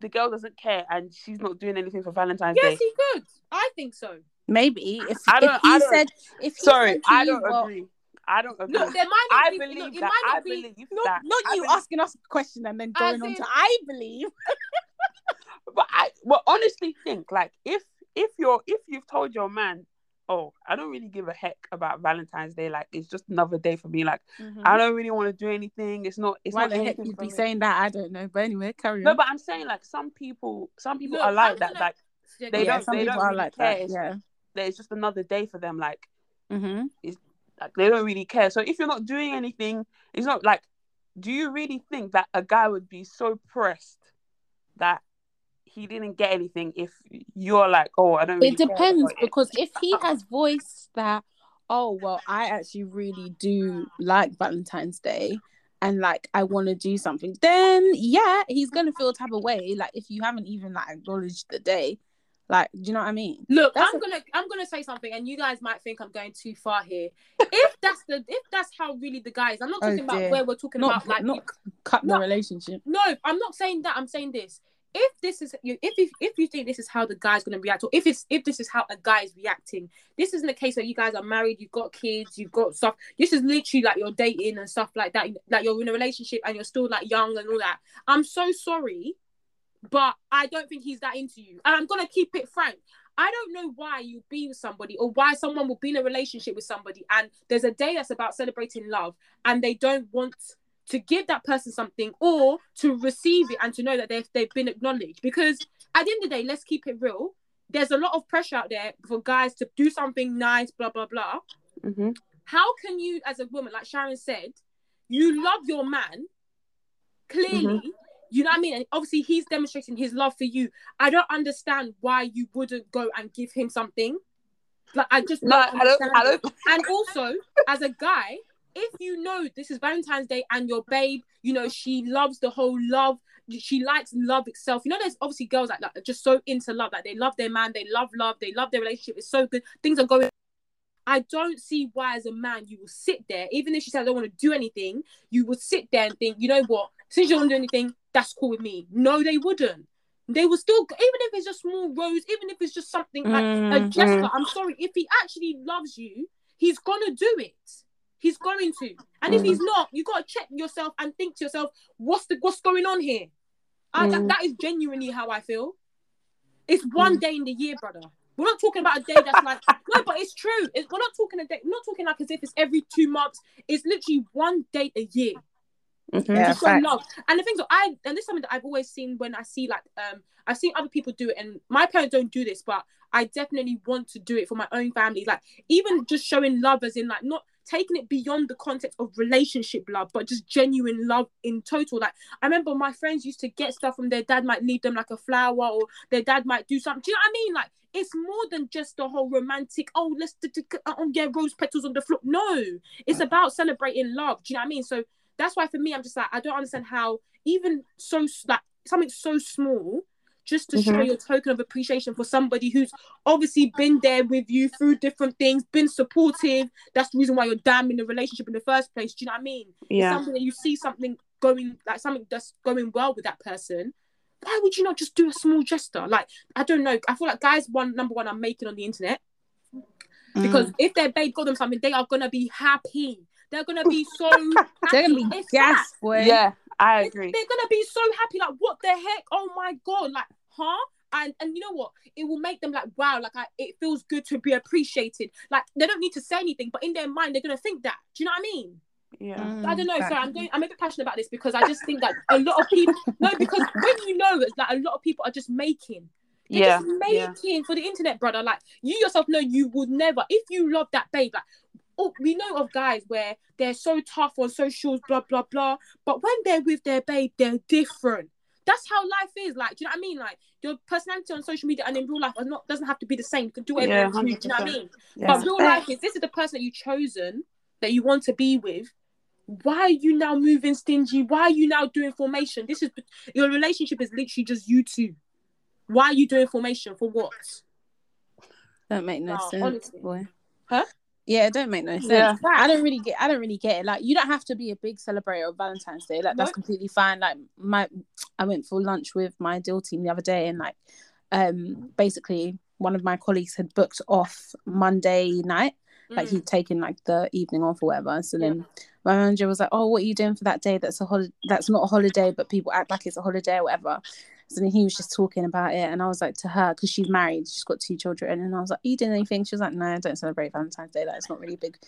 Speaker 2: the girl doesn't care and she's not doing anything for Valentine's
Speaker 1: Yes,
Speaker 2: Day?
Speaker 1: Yes, he could. I think so.
Speaker 3: Maybe if,
Speaker 2: I don't-
Speaker 3: if he
Speaker 2: I don't-
Speaker 3: said if he
Speaker 2: Sorry,
Speaker 3: said to
Speaker 2: I don't
Speaker 3: well,
Speaker 2: agree. I don't agree.
Speaker 1: No, there might not
Speaker 2: I
Speaker 1: be.
Speaker 2: believe
Speaker 1: look,
Speaker 2: that.
Speaker 1: might
Speaker 2: I
Speaker 1: not be.
Speaker 2: believe
Speaker 3: Not,
Speaker 2: that.
Speaker 3: not
Speaker 2: I
Speaker 3: you
Speaker 2: believe-
Speaker 3: asking us a question and then going on to I believe. *laughs*
Speaker 2: But I well honestly think like if if you're if you've told your man, oh, I don't really give a heck about Valentine's Day, like it's just another day for me. Like I don't really want to do anything. It's not it's
Speaker 3: Why
Speaker 2: not
Speaker 3: the heck you'd be
Speaker 2: me.
Speaker 3: saying that? I don't know. But anyway, carry
Speaker 2: No,
Speaker 3: on.
Speaker 2: but I'm saying like some people some people
Speaker 1: Look,
Speaker 2: are like that. Like they
Speaker 3: yeah,
Speaker 2: don't-
Speaker 3: some
Speaker 2: they
Speaker 3: people
Speaker 2: don't
Speaker 3: are
Speaker 2: really
Speaker 3: like
Speaker 2: care.
Speaker 3: that. Yeah.
Speaker 2: that it's just another day for them. Like
Speaker 3: Mm-hmm.
Speaker 2: Like they don't really care. So if you're not doing anything, it's not like do you really think that a guy would be so pressed that he didn't get anything if you're like, oh, I don't. Really
Speaker 3: It depends
Speaker 2: about it.
Speaker 3: because if he has voiced that, oh well, I actually really do like Valentine's Day and like I want to do something, then yeah, he's gonna feel a type of way. Like if you haven't even like acknowledged the day, like do you know what I mean?
Speaker 1: Look,
Speaker 3: That's
Speaker 1: I'm
Speaker 3: a-
Speaker 1: gonna I'm gonna say something, and you guys might think I'm going too far here. If that's the if that's how really the guy is, I'm not
Speaker 3: Oh,
Speaker 1: talking about where we're talking
Speaker 3: Not
Speaker 1: about like
Speaker 3: not cut the
Speaker 1: No.
Speaker 3: relationship.
Speaker 1: No, I'm not saying that. I'm saying this. If this is you, if if if you think this is how the guy's gonna react, or if it's if this is how a guy is reacting, this isn't a case where you guys are married, you've got kids, you've got stuff. This is literally like you're dating and stuff like that. Like you're in a relationship and you're still like young and all that. I'm so sorry, but I don't think he's that into you. And I'm gonna keep it frank. I don't know why you be with somebody or why someone will be in a relationship with somebody and there's a day that's about celebrating love and they don't want to give that person something or to receive it and to know that they've, they've been acknowledged because at the end of the day let's keep it real there's a lot of pressure out there for guys to do something nice blah blah blah
Speaker 2: Mhm.
Speaker 1: how can you as a woman like sharon said you love your man clearly you know what i mean and obviously he's demonstrating his love for you i don't understand why you wouldn't go and give him something like i just
Speaker 2: No, I don't. I don't.
Speaker 1: And also, as a guy, if you know this is Valentine's Day and your babe, you know, she loves the whole love, she likes love itself. You know, there's obviously girls like that are just so into love, like they love their man, they love love, they love their relationship, it's so good, things are going. I don't see why, as a man, you will sit there, even if she said, I don't want to do anything, you will sit there and think, you know what, since you don't do anything, that's cool with me. No, they wouldn't. They will still, even if it's just small rose, even if it's just something like a
Speaker 3: Mm,
Speaker 1: gesture.
Speaker 2: mm.
Speaker 1: I'm sorry, if he actually loves you, he's gonna do it. He's going to. And if he's not, you gotta check yourself and think to yourself, what's the what's going on here? I, that,
Speaker 2: Mm.
Speaker 1: that is genuinely how I feel. It's one day in the year, brother. We're not talking about a day that's like *laughs* no, but it's true. It's, we're not talking a day. We're not talking like as if it's every two months. It's literally one day a year
Speaker 2: Mhm.
Speaker 3: Yeah,
Speaker 1: to show love. And the things is, I and this is something that I've always seen when I see like um I've seen other people do it, and my parents don't do this, but I definitely want to do it for my own family. Like even just showing love, as in like not taking it beyond the context of relationship love, but just genuine love in total. Like I remember my friends used to get stuff from their dad, might leave them like a flower, or their dad might do something. Do you know what I mean? Like it's more than just the whole romantic. Oh, let's d- d- oh, yeah, rose petals on the floor. No, it's about celebrating love. Do you know what I mean? So that's why for me, I'm just like I don't understand how even so like something so small. Just to show
Speaker 2: Mhm.
Speaker 1: your token of appreciation for somebody who's obviously been there with you through different things, been supportive. That's the reason why you're damn in the relationship in the first place. Do you know what I mean? It's
Speaker 2: Yeah.
Speaker 1: something that you see something going like something that's going well with that person. Why would you not just do a small gesture? Like I don't know. I feel like guys, one number one, I'm making on the internet because
Speaker 3: Mm.
Speaker 1: if their babe got them something, they are gonna be happy. They're gonna be so. *laughs*
Speaker 3: they're gonna be
Speaker 1: It's
Speaker 3: gas, boy.
Speaker 2: Yeah, I
Speaker 1: They-
Speaker 2: agree.
Speaker 1: They're gonna be so happy. Like, what the heck? Oh my god! Like, huh? And and you know what? It will make them like, wow, like I, it feels good to be appreciated. Like they don't need to say anything, but in their mind, they're gonna think that. Do you know what I mean?
Speaker 2: Yeah.
Speaker 3: Mm,
Speaker 1: I don't know.
Speaker 3: facts.
Speaker 1: Sorry, I'm going. I'm a bit passionate about this because I just think that a lot of people. no, because when you know it's like a lot of people are just making. They're
Speaker 2: Yeah.
Speaker 1: just
Speaker 2: Yeah.
Speaker 1: making for the internet, brother. Like you yourself know, you would never, if you love that babe, like. Oh, we know of guys where they're so tough on socials, blah blah blah. But when they're with their babe, they're different. That's how life is. Like, do you know what I mean? Like your personality on social media and in real life is not doesn't have to be the same. You can do whatever
Speaker 2: Yeah,
Speaker 1: you do. Do you know what I mean?
Speaker 2: Yeah.
Speaker 1: But real life is this is the person that you've chosen that you want to be with. Why are you now moving stingy? Why are you now doing formation? This is your relationship is literally just you two. Why are you doing formation for what?
Speaker 3: Don't make no
Speaker 1: No,
Speaker 3: sense,
Speaker 1: honestly.
Speaker 3: boy.
Speaker 1: Huh?
Speaker 3: Yeah, it don't make no sense.
Speaker 2: Yeah.
Speaker 3: I don't really get. I don't really get it. Like, you don't have to be a big celebrator of Valentine's Day. Like, that's
Speaker 1: No.
Speaker 3: completely fine. Like, my, I went for lunch with my deal team the other day, and like, um, basically, one of my colleagues had booked off Monday night. Like,
Speaker 1: Mm.
Speaker 3: he'd taken like the evening off or whatever. So
Speaker 1: Yeah.
Speaker 3: then my manager was like, "Oh, what are you doing for that day? That's a holiday. That's not a holiday, but people act like it's a holiday or whatever." So he was just talking about it, and I was like to her because she's married, she's got two children, and I was like, "Are you doing anything?" She was like, "No, I don't celebrate Valentine's Day. Like, it's not really a big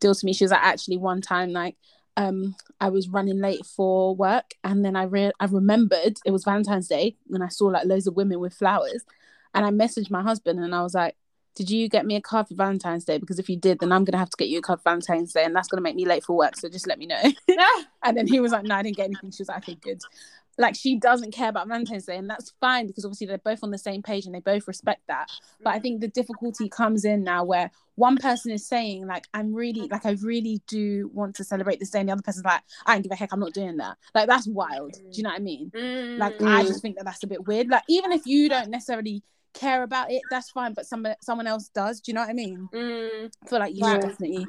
Speaker 3: deal to me." She was like, "Actually, one time, like, um, I was running late for work, and then I re- I remembered it was Valentine's Day, and I saw like loads of women with flowers, and I messaged my husband, and I was like." Did you get me a card for Valentine's Day? Because if you did, then I'm gonna have to get you a card for Valentine's Day, and that's gonna make me late for work. So just let me know. *laughs* *laughs* And then he was like, "No, I didn't get anything." She was like, "Okay, good." Like she doesn't care about Valentine's Day, and that's fine because obviously they're both on the same page and they both respect that. But I think the difficulty comes in now where one person is saying like I'm really like I really do want to celebrate this day, and the other person's like I don't give a heck, I'm not doing that. Like that's wild. Do you know what I mean?
Speaker 1: Mm.
Speaker 3: Like I just think that that's a bit weird. Like even if you don't necessarily care about it, that's fine. But someone someone else does. Do you know what I mean?
Speaker 1: Mm.
Speaker 3: I feel like you
Speaker 2: Right.
Speaker 3: should definitely.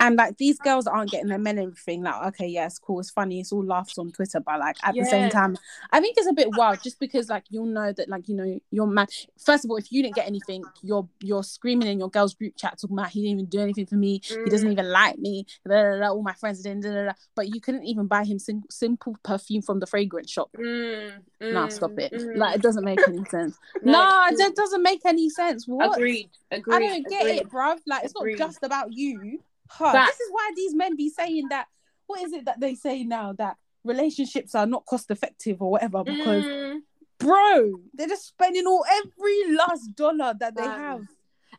Speaker 3: And like these girls aren't getting their men and everything. Like, okay, yeah, it's cool, it's funny, it's all laughs on Twitter, but like at the same time, I think it's a bit wild just because like you'll know that like you know your man. First of all, if you didn't get anything, you're you're screaming in your girls group chat talking about he didn't even do anything for me, he doesn't even like me, da, da, da, all my friends didn't, but you couldn't even buy him sim- simple perfume from the fragrance shop.
Speaker 1: Mm.
Speaker 3: Nah,
Speaker 1: Mm.
Speaker 3: stop it.
Speaker 1: Mm.
Speaker 3: Like it doesn't make any sense. *laughs*
Speaker 1: No,
Speaker 3: no, that doesn't make any sense. What?
Speaker 1: Agreed. Agreed.
Speaker 3: I don't get
Speaker 1: agreed.
Speaker 3: it, bruv. Like it's
Speaker 1: Agreed.
Speaker 3: not just about you. Huh.
Speaker 1: Facts.
Speaker 3: This is why these men be saying that. What is it that they say now that relationships are not cost effective or whatever? Because
Speaker 1: Mm.
Speaker 3: bro, they're just spending all every last dollar that they
Speaker 1: Fam.
Speaker 3: have.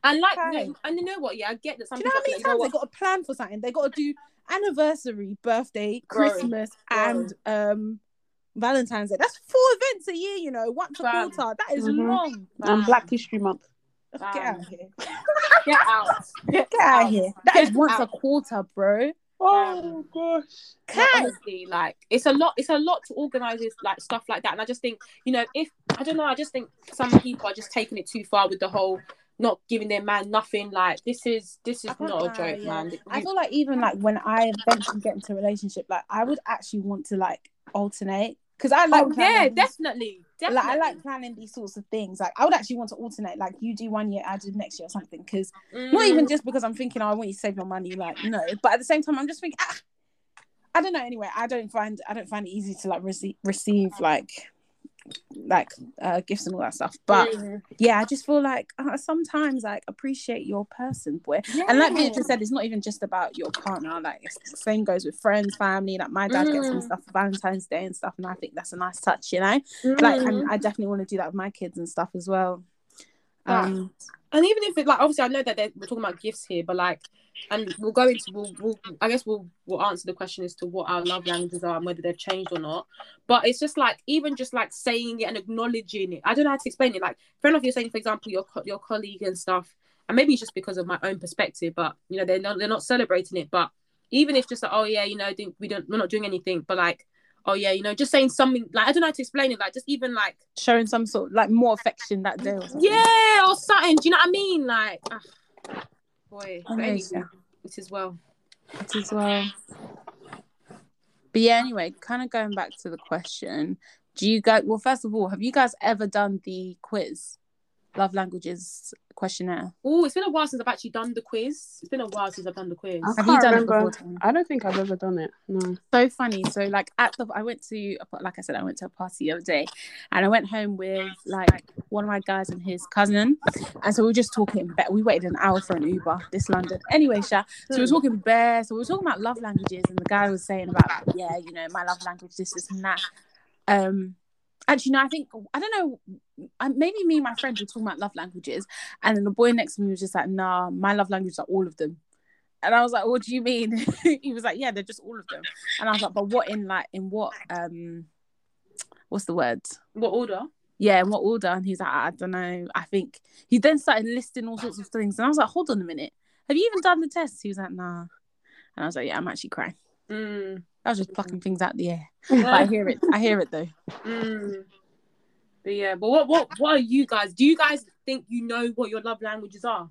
Speaker 1: And like,
Speaker 3: Okay.
Speaker 1: no, and you know what? Yeah, I get that. Some
Speaker 3: Do you know how many
Speaker 1: feel
Speaker 3: times
Speaker 1: like,
Speaker 3: they got to plan for something? They got to do anniversary, birthday,
Speaker 1: Bro,
Speaker 3: Christmas,
Speaker 1: bro.
Speaker 3: and um Valentine's Day. That's four events a year, you know, once a
Speaker 1: Fam.
Speaker 3: quarter. That is
Speaker 2: Mhm.
Speaker 3: long.
Speaker 2: And Black History Month.
Speaker 3: Get
Speaker 1: Fam.
Speaker 3: out of here. *laughs*
Speaker 1: Get out. Get,
Speaker 3: Get out of here. That is
Speaker 1: Get
Speaker 3: once
Speaker 1: out.
Speaker 3: a quarter, bro.
Speaker 2: Oh gosh.
Speaker 1: Like, honestly, like it's a lot. It's a lot to organize this, like stuff like that. And I just think, you know, if I don't know, I just think some people are just taking it too far with the whole not giving their man nothing. Like this is this is
Speaker 3: can't
Speaker 1: not a joke,
Speaker 3: yeah.
Speaker 1: man.
Speaker 3: I feel like even like when I eventually get into a relationship, like I would actually want to like alternate because I like
Speaker 1: oh yeah,
Speaker 3: planning these-
Speaker 1: definitely,
Speaker 3: like. I like planning these sorts of things. Like I would actually want to alternate, like you do one year, I do next year or something. Because not even
Speaker 1: Mm.
Speaker 3: just because I'm thinking, oh, I want you to save your money, like no. But at the same time, I'm just thinking, ah, I don't know. Anyway, I don't find I don't find it easy to like receive receive like like uh gifts and all that stuff. But
Speaker 1: Mm.
Speaker 3: yeah, I just feel like uh, sometimes like appreciate your person, boy. And like
Speaker 1: Yeah.
Speaker 3: Beatrice said, it's not even just about your partner. Like it's the same goes with friends, family. Like my dad gets some
Speaker 1: Mm.
Speaker 3: stuff for Valentine's Day and stuff, and I think that's a nice touch, you know. Like,
Speaker 1: Mm.
Speaker 3: and I definitely want to do that with my kids and stuff as well. Um,
Speaker 1: and even if it like obviously I know that we're talking about gifts here, but like, and we'll go into we'll, we'll I guess we'll we'll answer the question as to what our love languages are and whether they've changed or not. But it's just like even just like saying it and acknowledging it. I don't know how to explain it. Like, fair enough, you're saying for example your co- your colleague and stuff, and maybe it's just because of my own perspective, but you know they're not they're not celebrating it. But even if just like oh yeah, you know, think we don't we're not doing anything, but like oh yeah, you know, just saying something like I don't know how to explain it. Like just even like
Speaker 3: showing some sort like more affection that day. Or
Speaker 1: yeah, or something. Do you know what I mean? Like, ah, boy, anyway, it is well.
Speaker 3: It is well. But yeah, anyway, kind of going back to the question, do you guys? Well, first of all, have you guys ever done the quiz, love languages questionnaire?
Speaker 1: Oh, it's been a while since I've actually done the quiz. It's been a while since I've done the quiz.
Speaker 2: I
Speaker 3: Have you done
Speaker 2: remember.
Speaker 3: it before? Tanya?
Speaker 2: I don't think I've ever done it. No.
Speaker 3: so funny. So like at the I went to like I said I went to a party the other day, and I went home with like one of my guys and his cousin, and so we were just talking. But we waited an hour for an Uber. This London. Anyway, Sha. So we were talking bare. So we were talking about love languages, and the guy was saying about yeah, you know, my love language, this, this, and that. Um, actually, no, I think I don't know. I- Maybe me and my friends were talking about love languages, and then the boy next to me was just like, "Nah, my love languages are all of them." And I was like, "What do you mean?" *laughs* he was like, "Yeah, they're just all of them." And I was like, "But what in like in what um, what's the word?"
Speaker 1: What order?
Speaker 3: yeah, in what order? And he's like, I don't know. I think he then started listing all sorts of things. And I was like, hold on a minute. Have you even done the test? He was like, nah. And I was like, yeah, I'm actually crying.
Speaker 1: Mm.
Speaker 3: I was just plucking things out the air. But I hear it. I hear it though.
Speaker 1: Mm. But yeah, but what what what are you guys? Do you guys think you know what your love languages are?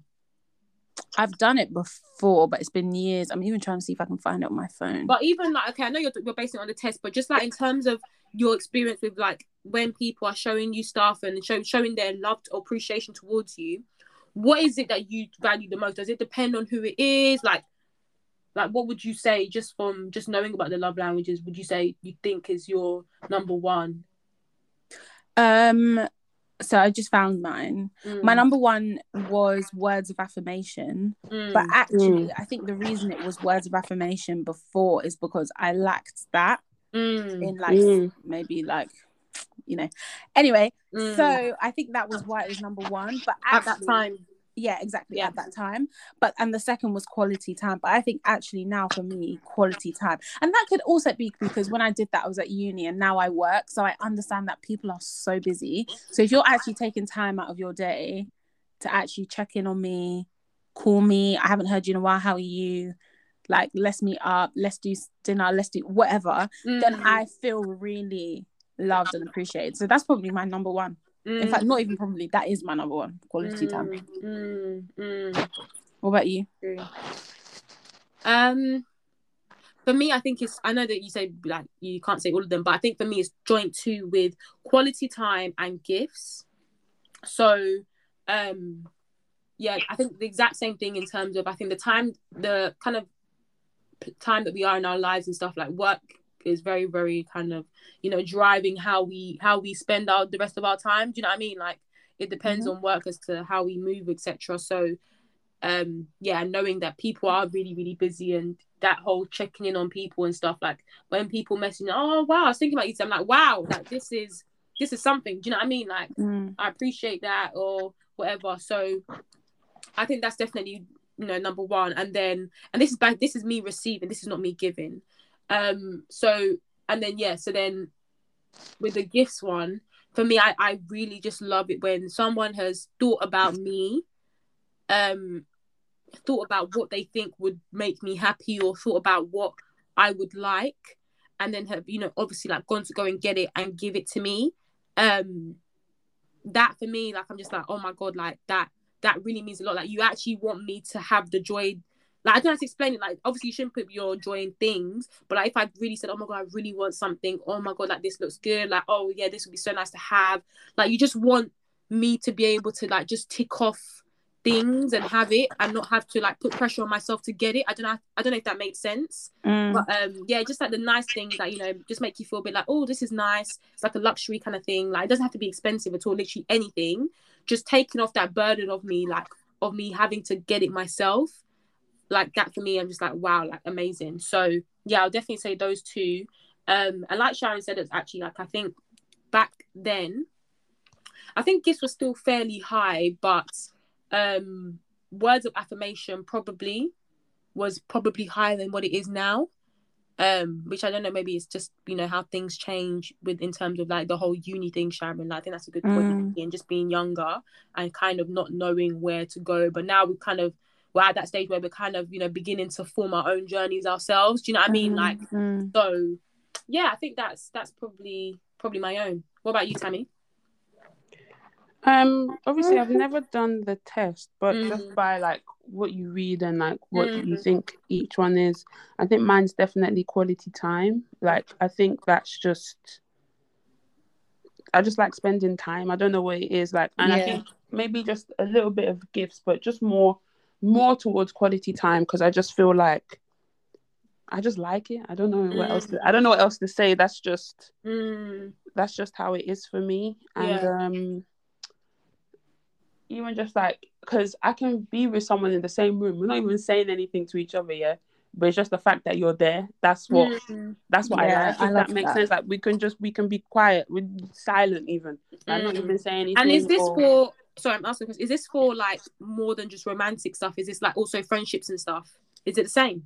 Speaker 3: I've done it before, but it's been years. I'm even trying to see if I can find it on my phone.
Speaker 1: But even like, okay, I know you're you're basing it on the test, but just like in terms of your experience with like when people are showing you stuff and show, showing their love or appreciation towards you, what is it that you value the most? Does it depend on who it is? Like, like what would you say just from just knowing about the love languages? Would you say you think is your number one?
Speaker 3: Um, so I just found mine.
Speaker 1: Mm,
Speaker 3: My number one was words of affirmation.
Speaker 1: mm,
Speaker 3: But actually, I think the reason it was words of affirmation before is because I lacked that
Speaker 1: mm,
Speaker 3: in like
Speaker 2: Mm.
Speaker 3: maybe like you know. Anyway,
Speaker 1: mm.
Speaker 3: so I think that was why it was number one. But
Speaker 1: at that time,
Speaker 3: yeah, exactly
Speaker 1: Yeah.
Speaker 3: at that time. But and the second was quality time. But I think actually now for me, quality time, and that could also be because when I did that, I was at uni, and now I work, so I understand that people are so busy. So if you're actually taking time out of your day to actually check in on me, call me, I haven't heard you in a while. How are you? Like, let's meet up. Let's do dinner. Let's do whatever. Then
Speaker 1: Mm,
Speaker 3: I feel really loved and appreciated. So that's probably my number one. In
Speaker 1: mm,
Speaker 3: fact, not even probably. That is my number one quality time.
Speaker 1: mm, mm, mm.
Speaker 3: What about you?
Speaker 1: Um, for me, I think it's. I know that you say like you can't say all of them, but I think for me it's joint two with quality time and gifts. So, um, yeah, I think the exact same thing in terms of I think the time, the kind of time that we are in our lives and stuff like work is very very kind of you know driving how we how we spend our the rest of our time do you know what i mean like it depends on work as to how we move etc so um yeah knowing that people are really really busy and that whole checking in on people and stuff like when people message oh wow i was thinking about you i'm like wow like this is this is something do you know what i mean like
Speaker 3: Mm.
Speaker 1: I appreciate that or whatever. So I think that's definitely you know number one. And then and this is back this is me receiving, this is not me giving. Um so and then yeah, so then with the gifts one, for me I, I really just love it when someone has thought about me, um thought about what they think would make me happy or thought about what I would like and then have, you know, obviously like gone to go and get it and give it to me. Um that for me, like I'm just like, oh my god, like that that really means a lot. Like you actually want me to have the joy. Like I don't have to explain it. Like obviously you shouldn't put your joy in things, but like if I really said, oh my god, I really want something. Oh my god, like this looks good. Like oh yeah, this would be so nice to have. Like you just want me to be able to like just tick off things and have it and not have to like put pressure on myself to get it. I don't know. I don't know if that makes sense.
Speaker 3: Mm.
Speaker 1: But um, yeah, just like the nice things that you know, just make you feel a bit like, oh, this is nice. It's like a luxury kind of thing. Like it doesn't have to be expensive at all. Literally anything. Just taking off that burden of me, like of me having to get it myself. Like that for me, I'm just like, wow, like amazing. So yeah, I'll definitely say those two. Um, and like Sharon said, it's actually like I think back then, I think gifts were still fairly high, but um, words of affirmation probably was probably higher than what it is now um which i don't know maybe it's just you know how things change with in terms of like the whole uni thing sharon like, i think that's a good point
Speaker 3: Mm.
Speaker 1: and just being younger and kind of not knowing where to go but now we kind of we're at that stage where we're kind of you know beginning to form our own journeys ourselves do you know what i mean like
Speaker 3: mm.
Speaker 1: so yeah i think that's that's probably probably my own what about you tammy
Speaker 2: Um, obviously, I've never done the test, but just
Speaker 1: Mm.
Speaker 2: by like what you read and like what you
Speaker 1: Mm.
Speaker 2: think each one is, I think mine's definitely quality time. Like, I think that's just, I just like spending time. I don't know what it is like, and I think maybe just a little bit of gifts, but just more, more towards quality time because I just feel like. I just like it. I don't know what else. To, I don't know what else to say. That's just
Speaker 1: mm,
Speaker 2: that's just how it is for me and um even just like because i can be with someone in the same room we're not even saying anything to each other yeah but it's just the fact that you're there that's what
Speaker 1: mm,
Speaker 2: that's what
Speaker 3: Yeah,
Speaker 2: i like
Speaker 3: I
Speaker 2: if
Speaker 3: love
Speaker 2: that makes
Speaker 3: that.
Speaker 2: sense like we can just we can be quiet we're silent even I'm like not
Speaker 1: mm.
Speaker 2: even saying anything
Speaker 1: And is this
Speaker 2: or-
Speaker 1: for? Sorry, I'm asking. a. Is this for like more than just romantic stuff? Is this like also friendships and stuff? Is it the same?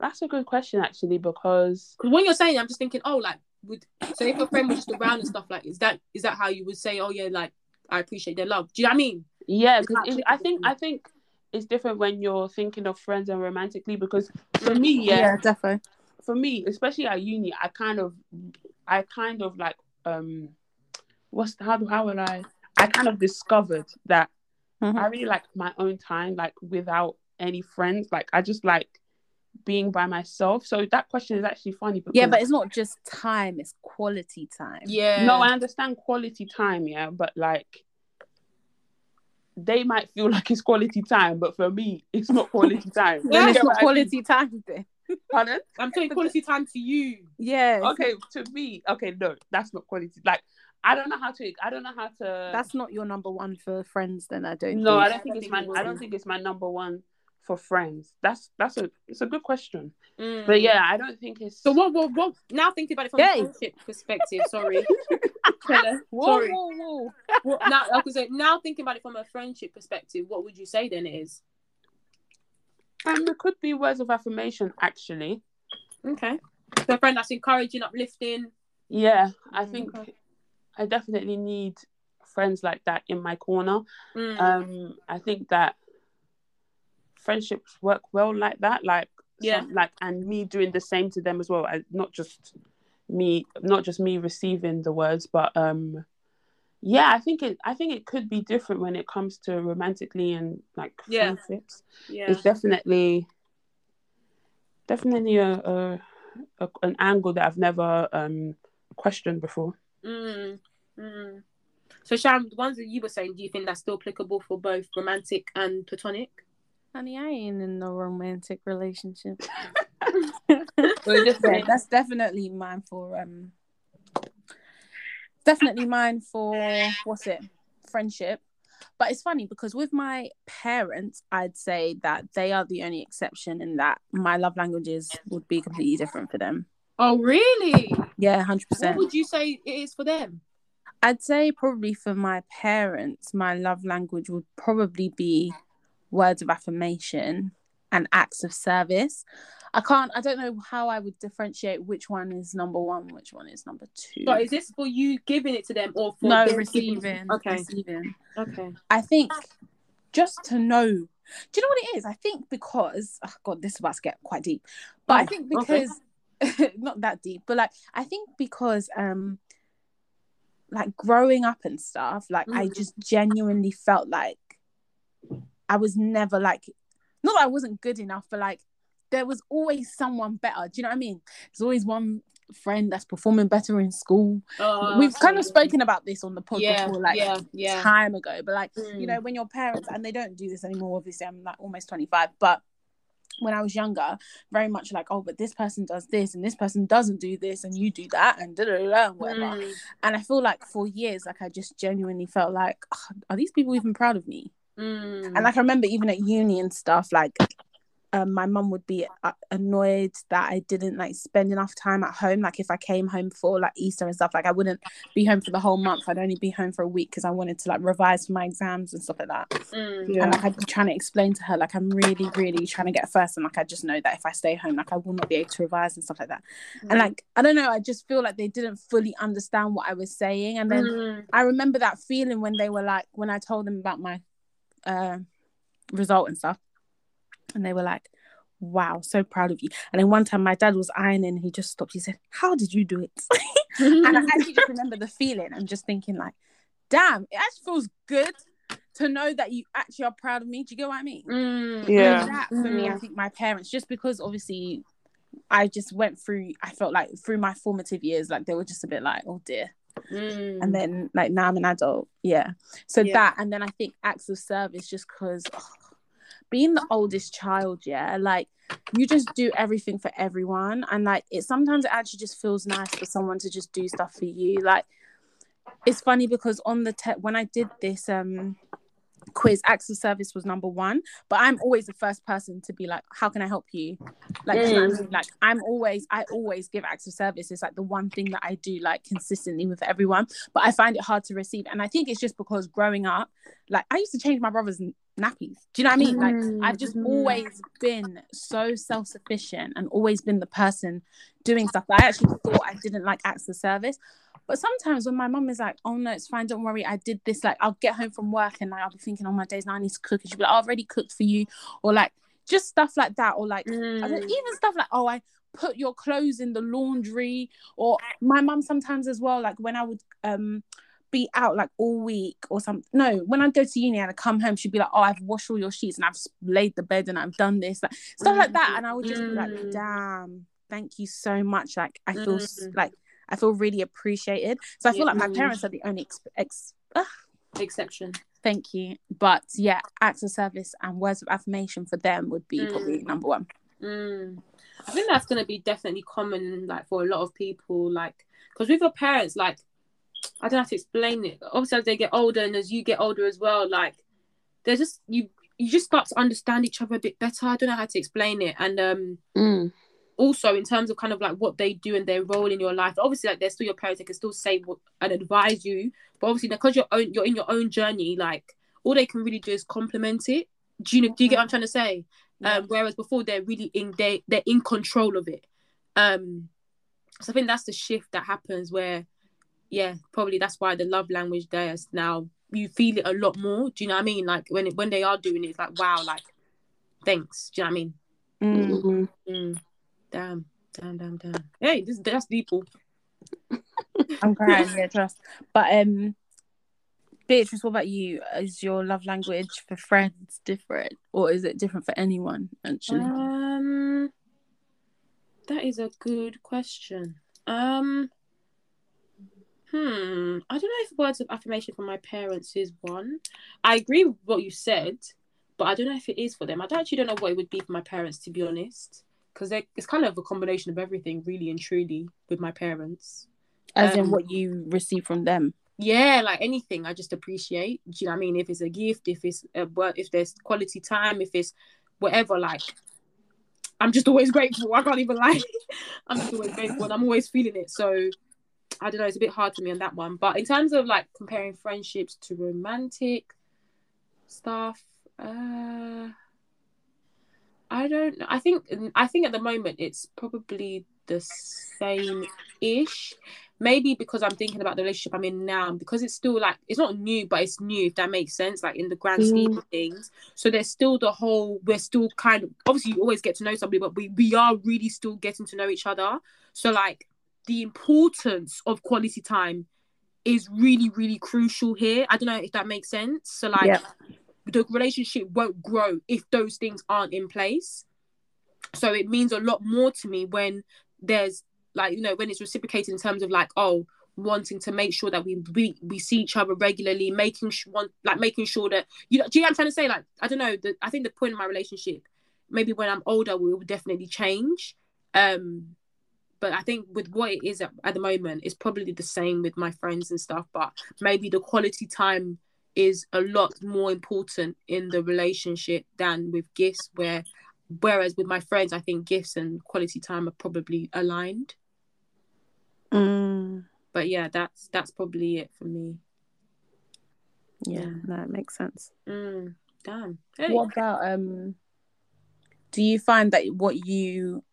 Speaker 2: that's a good question actually because
Speaker 1: Because when you're saying, it, I'm just thinking, oh, like, would so if your friend was just around and stuff, like, is that is that how you would say, oh yeah, like, I appreciate their love? Do you know what I mean?
Speaker 2: yeah because i think i think it's different when you're thinking of friends and romantically because for me yeah
Speaker 3: yeah, defo.
Speaker 2: for me, especially at uni, I kind of, I kind of like, um, what's how do how will I? I kind of discovered that
Speaker 3: Mhm.
Speaker 2: I really like my own time, like without any friends. Like I just like being by myself. So that question is actually funny. Because,
Speaker 3: Yeah, but it's not just time; it's quality time.
Speaker 1: Yeah.
Speaker 2: no, I understand quality time, yeah, but like. They might feel *laughs* like it's quality time, but for me, it's not quality *laughs* time.
Speaker 3: Then it's not
Speaker 2: what I mean?
Speaker 3: quality time. Then.
Speaker 2: Pardon?
Speaker 1: I'm saying quality time to you.
Speaker 3: Yeah.
Speaker 2: okay to me okay no that's not quality like i don't know how to i don't know how to
Speaker 3: That's not your number one for friends. Then I don't.
Speaker 2: no
Speaker 3: think.
Speaker 2: i don't think
Speaker 1: I
Speaker 2: it's
Speaker 1: think
Speaker 2: my
Speaker 1: it
Speaker 2: i don't think it's my number one for friends? That's that's a it's a good question.
Speaker 1: Mm.
Speaker 2: But yeah, I don't think it's
Speaker 1: So what? What? What? Now thinking about it from
Speaker 3: Yay.
Speaker 1: a friendship perspective. Sorry. *laughs* Keller, *laughs*
Speaker 3: Whoa,
Speaker 1: sorry.
Speaker 3: whoa, whoa.
Speaker 1: What, now, like I said, now thinking about it from a friendship perspective, what would you say then it is?
Speaker 2: um, it could be words of affirmation actually.
Speaker 1: Okay. So a friend that's encouraging, uplifting.
Speaker 2: Yeah, I
Speaker 1: Mm,
Speaker 2: think
Speaker 1: okay.
Speaker 2: I definitely need friends like that in my corner.
Speaker 1: Mm.
Speaker 2: Um, I think that friendships work well like that. Like
Speaker 1: Yeah.
Speaker 2: some- like and me doing the same to them as well. I, not just me, not just me receiving the words, but um, yeah, I think it. I think it could be different when it comes to romantically and like
Speaker 1: Yeah.
Speaker 2: friendships.
Speaker 1: yeah.
Speaker 2: It's definitely, definitely a, a, a an angle that I've never um questioned before.
Speaker 1: Mm. Mm. So Sham, the ones that you were saying, do you think that's still applicable for both romantic and platonic?
Speaker 3: Honey, I ain't in no romantic relationship. *laughs*
Speaker 2: We're just
Speaker 3: Yeah,
Speaker 2: saying-
Speaker 3: that's definitely mine for um definitely mine for what's it? Friendship. But it's funny because with my parents, I'd say that they are the only exception in that my love languages would be completely different for them.
Speaker 1: Oh, really?
Speaker 3: Yeah, hundred percent.
Speaker 1: What
Speaker 3: percent.
Speaker 1: would you say it is for them?
Speaker 3: I'd say probably for my parents, my love language would probably be words of affirmation and acts of service. I can't, I don't know how I would differentiate which one is number one, which one is number two.
Speaker 1: But is this for you giving it to them or for
Speaker 3: no, receiving.
Speaker 1: giving- Okay.
Speaker 3: Receiving.
Speaker 1: Okay.
Speaker 3: I think just to know. Do you know what it is? I think because, oh God, this is about to get quite deep. But I
Speaker 1: Oh,
Speaker 3: think
Speaker 1: okay.
Speaker 3: because, *laughs* not that deep, but like, I think because, um, like growing up and stuff, like I
Speaker 1: Mhm.
Speaker 3: just genuinely felt like I was never like, not that I wasn't good enough, but like there was always someone better. Do you know what I mean? There's always one friend that's performing better in school.
Speaker 1: Oh,
Speaker 3: We've kind of spoken about this on the podcast
Speaker 1: Yeah,
Speaker 3: before, like
Speaker 1: yeah, yeah.
Speaker 3: time ago. But like, you
Speaker 1: Mm.
Speaker 3: know, when your parents and they don't do this anymore, obviously, I'm like almost 25, but when I was younger, very much like, oh, but this person does this and this person doesn't do this and you do that and da da da whatever.
Speaker 1: Mm.
Speaker 3: And I feel like for years, like I just genuinely felt like, "Ugh, are these people even proud of me?
Speaker 1: Mm.
Speaker 3: And like I remember even at uni and stuff, like um, my mum would be uh, annoyed that I didn't like spend enough time at home. Like if I came home for like Easter and stuff, like I wouldn't be home for the whole month. I'd only be home for a week because I wanted to like revise for my exams and stuff like that.
Speaker 1: Mm.
Speaker 2: Yeah.
Speaker 3: And like I'd be trying to explain to her, like I'm really, really trying to get first, and like I just know that if I stay home, like I will not be able to revise and stuff like that. And like I don't know, I just feel like they didn't fully understand what I was saying. And then
Speaker 1: Mm.
Speaker 3: I remember that feeling when they were like, when I told them about my uh, result and stuff, and they were like, "Wow, so proud of you." And then one time, my dad was ironing, and he just stopped. He said, "How did you do it?" *laughs* and I actually just remember the feeling I'm just thinking, like, "Damn, it actually feels good." To know that you actually are proud of me, do you get what I mean?
Speaker 1: Mm.
Speaker 2: Yeah.
Speaker 3: And that for me, I
Speaker 1: Mm.
Speaker 3: think my parents, just because obviously I just went through, I felt like through my formative years, like they were just a bit like, oh dear,
Speaker 1: Mm.
Speaker 3: and then like now I'm an adult. Yeah. So
Speaker 1: Yeah.
Speaker 3: that and then I think acts of service just because being the oldest child, yeah, like you just do everything for everyone. And like it sometimes it actually just feels nice for someone to just do stuff for you. Like it's funny because on the te- when I did this um quiz acts of service was number one but i'm always the first person to be like how can i help you like, do you know what I mean? like i'm always i always give acts of service it's like the one thing that i do like consistently with everyone but i find it hard to receive and i think it's just because growing up like i used to change my brother's nappies do you know what i mean like i've just
Speaker 1: Mm.
Speaker 3: always been so self-sufficient and always been the person doing stuff that i actually thought i didn't like acts of service but sometimes when my mum is like, "Oh no, it's fine, don't worry, I did this," like I'll get home from work and like, I'll be thinking, "Oh my days, now I need to cook," and she'll be like, "Oh, "I've already cooked for you," or like just stuff like that, or like
Speaker 1: Mm.
Speaker 3: even stuff like, "Oh, I put your clothes in the laundry," or my mum sometimes as well, like when I would um be out like all week or something. No, when I'd go to uni and I come home, she'd be like, "Oh, I've washed all your sheets and I've laid the bed and I've done this," like stuff like that, and I would just be like,
Speaker 1: Mm.
Speaker 3: "Damn, thank you so much." Like I feel
Speaker 1: Mm.
Speaker 3: like I feel really appreciated. So I feel like my parents are the only ex- ex-
Speaker 1: Exception.
Speaker 3: thank you. But yeah, acts of service and words of affirmation for them would be
Speaker 1: Mm.
Speaker 3: probably number one.
Speaker 1: Mm. I think that's gonna be definitely common, like for a lot of people, like because with your parents, like I don't have to explain it. Obviously, as they get older and as you get older as well, like they're just you. you just start to understand each other a bit better. I don't know how to explain it. And um
Speaker 2: Mm.
Speaker 1: also in terms of kind of like what they do and their role in your life. Obviously, like they're still your parents, they can still say what and advise you. But obviously, because you're own you're in your own journey, like all they can really do is compliment it. Do you do you get what I'm trying to say? Um, whereas before they're really in they they're in control of it. Um, so I think that's the shift that happens where, yeah, probably that's why the love language there is now you feel it a lot more. Do you know what I mean? Like when it, when they are doing it, it's like wow, like thanks. Do you know what I mean?
Speaker 3: Mm.
Speaker 2: Mhm.
Speaker 1: Mm, damn, damn, damn, damn. Hey, this that's deep. oh. *laughs*
Speaker 3: I'm crying, yeah, trust. But um, Beatrice, what about you? Is your love language for friends different, or is it different for anyone? Actually,
Speaker 1: Um, that is a good question. Um, hmm, I don't know if words of affirmation from my parents is one. I agree with what you said, but I don't know if it is for them. I actually don't know what it would be for my parents, to be honest, because it's kind of a combination of everything, really and truly, with my parents.
Speaker 3: as in
Speaker 1: um,
Speaker 3: what you receive from them.
Speaker 1: yeah like anything i just appreciate do you know what i mean if it's a gift if it's a work if there's quality time if it's whatever like i'm just always *laughs* grateful i can't even lie *laughs* i'm just always grateful and i'm always feeling it so i don't know it's a bit hard for me on that one but in terms of like comparing friendships to romantic stuff uh i don't know i think i think at the moment it's probably the same ish maybe because I'm thinking about the relationship I'm in now, because it's still like it's not new, but it's new if that makes sense, like in the grand scheme of things. So there's still the whole we're still kind of obviously you always get to know somebody, but we we are really still getting to know each other. So like the importance of quality time is really, really crucial here. I don't know if that makes sense. So like
Speaker 3: Yep.
Speaker 1: the relationship won't grow if those things aren't in place. So it means a lot more to me when there's like you know when it's reciprocated in terms of like oh wanting to make sure that we we, we see each other regularly making sure want like making sure that you know do you know what I'm trying to say like I don't know the, I think the point of my relationship maybe when I'm older will definitely change um but I think with what it is at, at the moment it's probably the same with my friends and stuff but maybe the quality time is a lot more important in the relationship than with gifts where whereas with my friends i think gifts and quality time are probably aligned
Speaker 3: Mm,
Speaker 1: but yeah that's that's probably it for me
Speaker 3: yeah,
Speaker 1: Yeah.
Speaker 3: no, it makes sense.
Speaker 1: mm, damn hey.
Speaker 3: What about um? Do you find that what you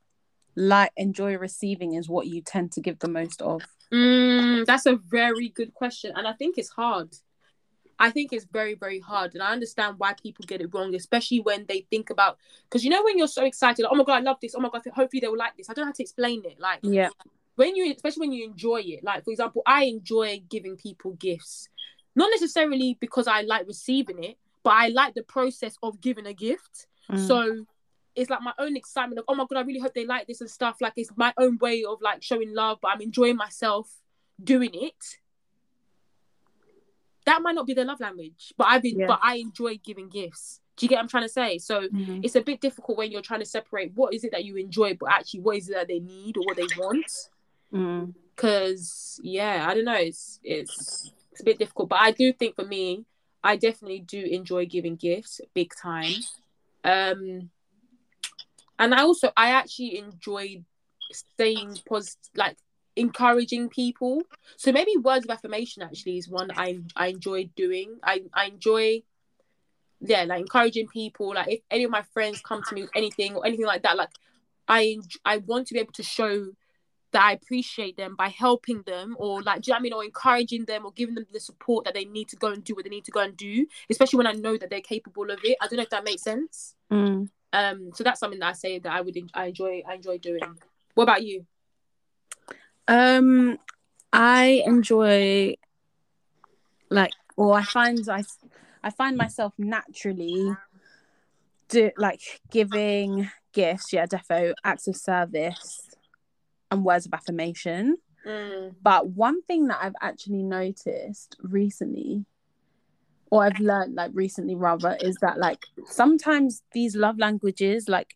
Speaker 3: like enjoy receiving is what you tend to give the most of?
Speaker 1: Mm, that's a very good question and i think it's hard i think it's very very hard and i understand why people get it wrong especially when they think about because you know when you're so excited like, oh my god i love this oh my god hopefully they will like this i don't have to explain it like
Speaker 3: Yeah.
Speaker 1: when you especially when you enjoy it like for example i enjoy giving people gifts not necessarily because i like receiving it but i like the process of giving a gift
Speaker 3: Mm.
Speaker 1: so it's like my own excitement of oh my god i really hope they like this and stuff. Like it's my own way of like showing love but i'm enjoying myself doing it. That might not be their love language but i've been
Speaker 3: Yeah.
Speaker 1: but i enjoy giving gifts. Do you get what i'm trying to say? So
Speaker 3: Mhm.
Speaker 1: it's a bit difficult when you're trying to separate what is it that you enjoy but actually what is it that they need or what they want?
Speaker 3: Mm.
Speaker 1: because yeah i don't know. It's it's it's a bit difficult but i do think for me i definitely do enjoy giving gifts big time. Um and i also i actually enjoy saying positive like encouraging people. So maybe words of affirmation actually is one i i enjoy doing. I i enjoy yeah like encouraging people. Like if any of my friends come to me with anything or anything like that like i i want to be able to show that I appreciate them by helping them or like do you know I mean? Or encouraging them or giving them the support that they need to go and do what they need to go and do especially when I know that they're capable of it. I don't know if that makes sense.
Speaker 3: Mm.
Speaker 1: Um so that's something that I say that I would en- I enjoy I enjoy doing what about you
Speaker 3: Um, I enjoy like, or I find I, I find myself naturally do like giving gifts. Yeah, defo acts of service and words of affirmation.
Speaker 1: mm,
Speaker 3: But one thing that I've actually noticed recently, or I've learned like recently rather, is that like sometimes these love languages, like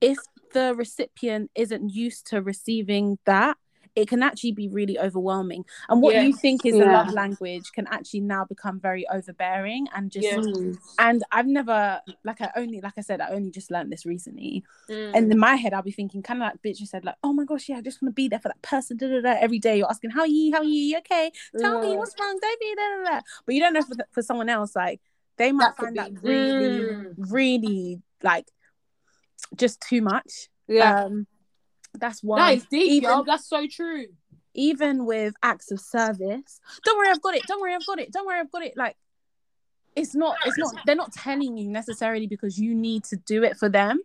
Speaker 3: if the recipient isn't used to receiving that, it can actually be really overwhelming. And what you think is a
Speaker 2: Yeah.
Speaker 3: love language can actually now become very overbearing and just.
Speaker 2: Mm.
Speaker 3: and I've never like I only like I said I only just learned this recently
Speaker 1: Mm.
Speaker 3: and in my head I'll be thinking kind of like bitch you said like oh my gosh yeah I just want to be there for that person da, da, da. every day you're asking how are you how are you You okay tell me what's wrong don't be da, da, da. but you don't know for, for someone else like they might
Speaker 1: That
Speaker 3: find that
Speaker 1: be-
Speaker 3: really
Speaker 1: Mm.
Speaker 3: really like just too much
Speaker 1: yeah.
Speaker 3: um that's why
Speaker 1: that is deep,
Speaker 3: even,
Speaker 1: yo. That's so true.
Speaker 3: even with acts of service don't worry I've got it don't worry I've got it don't worry I've got it like it's not it's not they're not telling you necessarily because you need to do it for them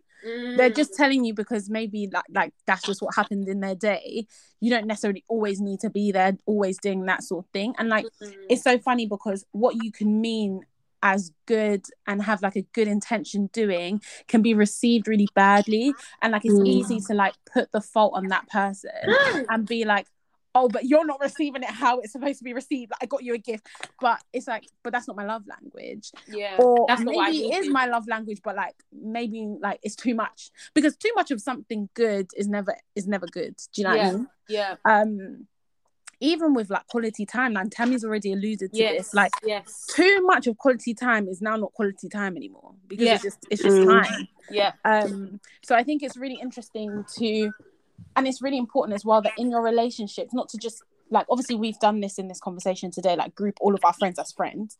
Speaker 3: they're
Speaker 1: Mm.
Speaker 3: just telling you because maybe like like that's just what happened in their day you don't necessarily always need to be there always doing that sort of thing and like
Speaker 1: Mm.
Speaker 3: it's so funny because what you can mean as good and have like a good intention doing can be received really badly. And like it's
Speaker 2: Mm.
Speaker 3: easy to like put the fault on that person *gasps* and be like oh but you're not receiving it how it's supposed to be received. Like, i got you a gift. But it's like but that's not my love language.
Speaker 1: Yeah.
Speaker 3: or
Speaker 1: that's not what I
Speaker 3: maybe it is my love language but like maybe like it's too much. Because too much of something good is never is never good. Do you know what i mean?
Speaker 1: Yeah.
Speaker 3: um even with like quality time and tammy's already alluded to
Speaker 1: Yes.
Speaker 3: this like
Speaker 1: yes.
Speaker 3: too much of quality time is now not quality time anymore because
Speaker 1: Yeah.
Speaker 3: it's just it's just
Speaker 2: Mm.
Speaker 3: time
Speaker 1: Yeah.
Speaker 3: um so i think it's really interesting to and it's really important as well that in your relationships not to just like obviously we've done this in this conversation today like group all of our friends as friends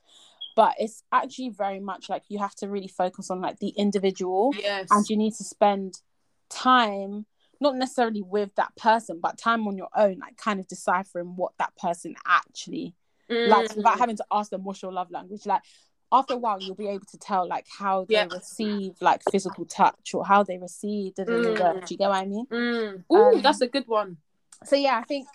Speaker 3: but it's actually very much like you have to really focus on like the individual
Speaker 1: Yes.
Speaker 3: and you need to spend time not necessarily with that person but time on your own like kind of deciphering what that person actually likes
Speaker 1: Mm.
Speaker 3: without having to ask them what's your love language like after a while you'll be able to tell like how they receive like physical touch or how they receive da, da, da, da.
Speaker 1: Mm.
Speaker 3: do you get what i mean
Speaker 1: Mm. Ooh,
Speaker 3: Um,
Speaker 1: that's a good one.
Speaker 3: so yeah i think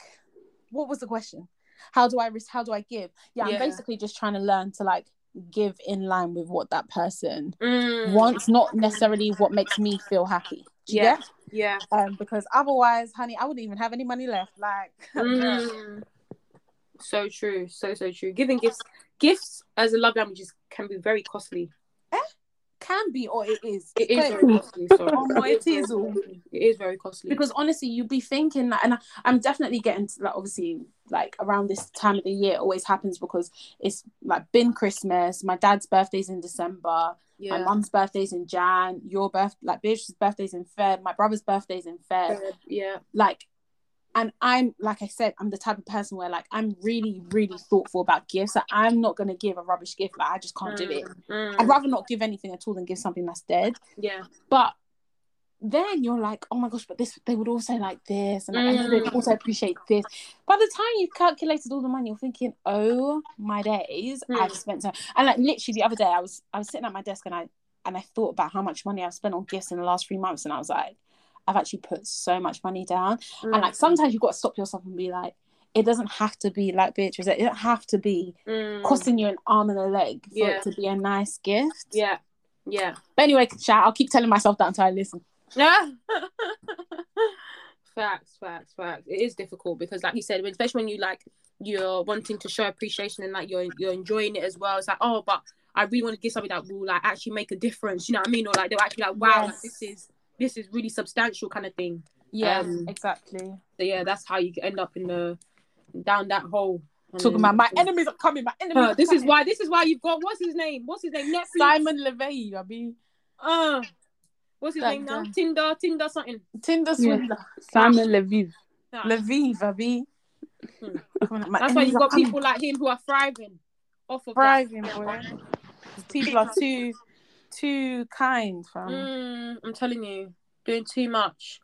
Speaker 3: what was the question how do i res- how do i give yeah,
Speaker 1: Yeah.
Speaker 3: i'm basically just trying to learn to like give in line with what that person
Speaker 1: Mm.
Speaker 3: wants not necessarily what makes me feel happy you
Speaker 1: Yeah. Yeah.
Speaker 3: um because otherwise honey i wouldn't even have any money left like *laughs*
Speaker 1: Mm. So true. So so true. Giving gifts, gifts as a love language is, can be very costly.
Speaker 3: can be or it is
Speaker 1: It is very costly. Sorry. *laughs*
Speaker 3: Oh it is.
Speaker 1: It is very costly.
Speaker 3: because honestly you'd be thinking that and I, i'm definitely getting to like obviously like around this time of the year it always happens because it's like been christmas my dad's birthday's in december
Speaker 1: yeah.
Speaker 3: my mum's birthday's in jan your birth like Beatrice's birthday's in feb my brother's birthday's in feb
Speaker 1: yeah.
Speaker 3: like and i'm like i said i'm the type of person where like i'm really really thoughtful about gifts like, i'm not going to give a rubbish gift like i just can't do it
Speaker 1: Mm.
Speaker 3: i'd rather not give anything at all than give something that's dead
Speaker 1: Yeah.
Speaker 3: but then you're like, oh my gosh, but this they would also like this, and, and they'd
Speaker 1: Mm.
Speaker 3: also appreciate this. By the time you've calculated all the money, you're thinking, oh my days,
Speaker 1: Mm.
Speaker 3: I've spent so. And like literally the other day, I was I was sitting at my desk and I and I thought about how much money I've spent on gifts in the last three months, and I was like, I've actually put so much money down.
Speaker 1: Mm.
Speaker 3: And like sometimes you've got to stop yourself and be like, it doesn't have to be like Beatrice. It doesn't have to be
Speaker 1: Mm.
Speaker 3: costing you an arm and a leg for
Speaker 1: Yeah.
Speaker 3: it to be a nice gift.
Speaker 1: Yeah. Yeah.
Speaker 3: But anyway, shout, I'll keep telling myself that until I listen.
Speaker 1: Yeah. *laughs* facts, facts, facts. It is difficult because, like you said, especially when you like you're wanting to show appreciation and like you're you're enjoying it as well. It's like, oh, but I really want to give something that will like actually make a difference. You know what I mean? Or like they're actually like, wow, like, this is this is really substantial kind of thing.
Speaker 3: Yeah,
Speaker 1: Um,
Speaker 3: exactly.
Speaker 1: So yeah, that's how you end up in the down that hole.
Speaker 3: Talking about my enemies are coming. My enemies.
Speaker 1: Uh, this is why. This is why you've got what's his name? What's his name? Netflix.
Speaker 3: Simon Levay. I mean,
Speaker 1: Uh, what's his
Speaker 3: That
Speaker 1: name now?
Speaker 3: guy.
Speaker 1: Tinder. Tinder something.
Speaker 3: Tinder
Speaker 2: Yeah.
Speaker 3: swindler.
Speaker 2: Simon Leviev.
Speaker 1: Yeah.
Speaker 3: Leviv, I mean.
Speaker 1: Hmm.
Speaker 3: Coming up, my
Speaker 1: That's why you've got people like him who are thriving off of
Speaker 3: thriving,
Speaker 1: that.
Speaker 3: boy. People are too, too kind, fam.
Speaker 1: Mm, I'm telling you, doing too much.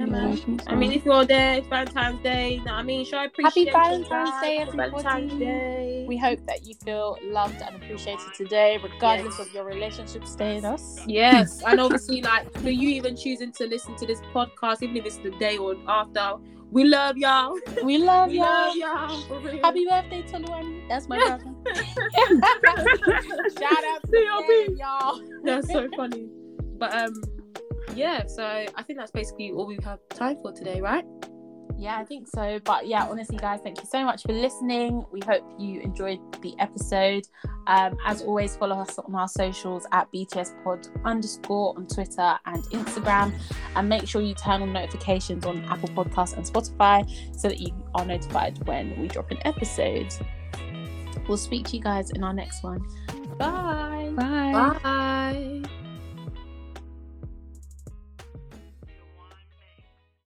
Speaker 1: Yeah, man. I mean, if you're there, it's Valentine's Day. You know I mean? Show appreciation.
Speaker 3: Valentine's
Speaker 1: guys.
Speaker 3: Day,
Speaker 1: Happy Valentine's
Speaker 3: everybody.
Speaker 1: Day.
Speaker 3: We hope that you feel loved and appreciated today, regardless of your relationship status.
Speaker 1: Yes, and obviously, like for you even choosing to listen to this podcast, even if it's the day or after, we love y'all.
Speaker 3: We *laughs* love
Speaker 1: We
Speaker 3: y'all.
Speaker 1: love y'all.
Speaker 3: Happy birthday to Luan. That's my brother. *laughs* *laughs* Shout out to y'all.
Speaker 1: That's so funny. But um, yeah. So I think that's basically all we have time for today, right?
Speaker 3: Yeah, I think so. But yeah, honestly, guys, thank you so much for listening. We hope you enjoyed the episode. Um, as always, follow us on our socials at BTS Pod underscore on Twitter and Instagram. And make sure you turn on notifications on Apple Podcasts and Spotify so that you are notified when we drop an episode. We'll speak to you guys in our next one. Bye.
Speaker 4: Bye.
Speaker 1: Bye.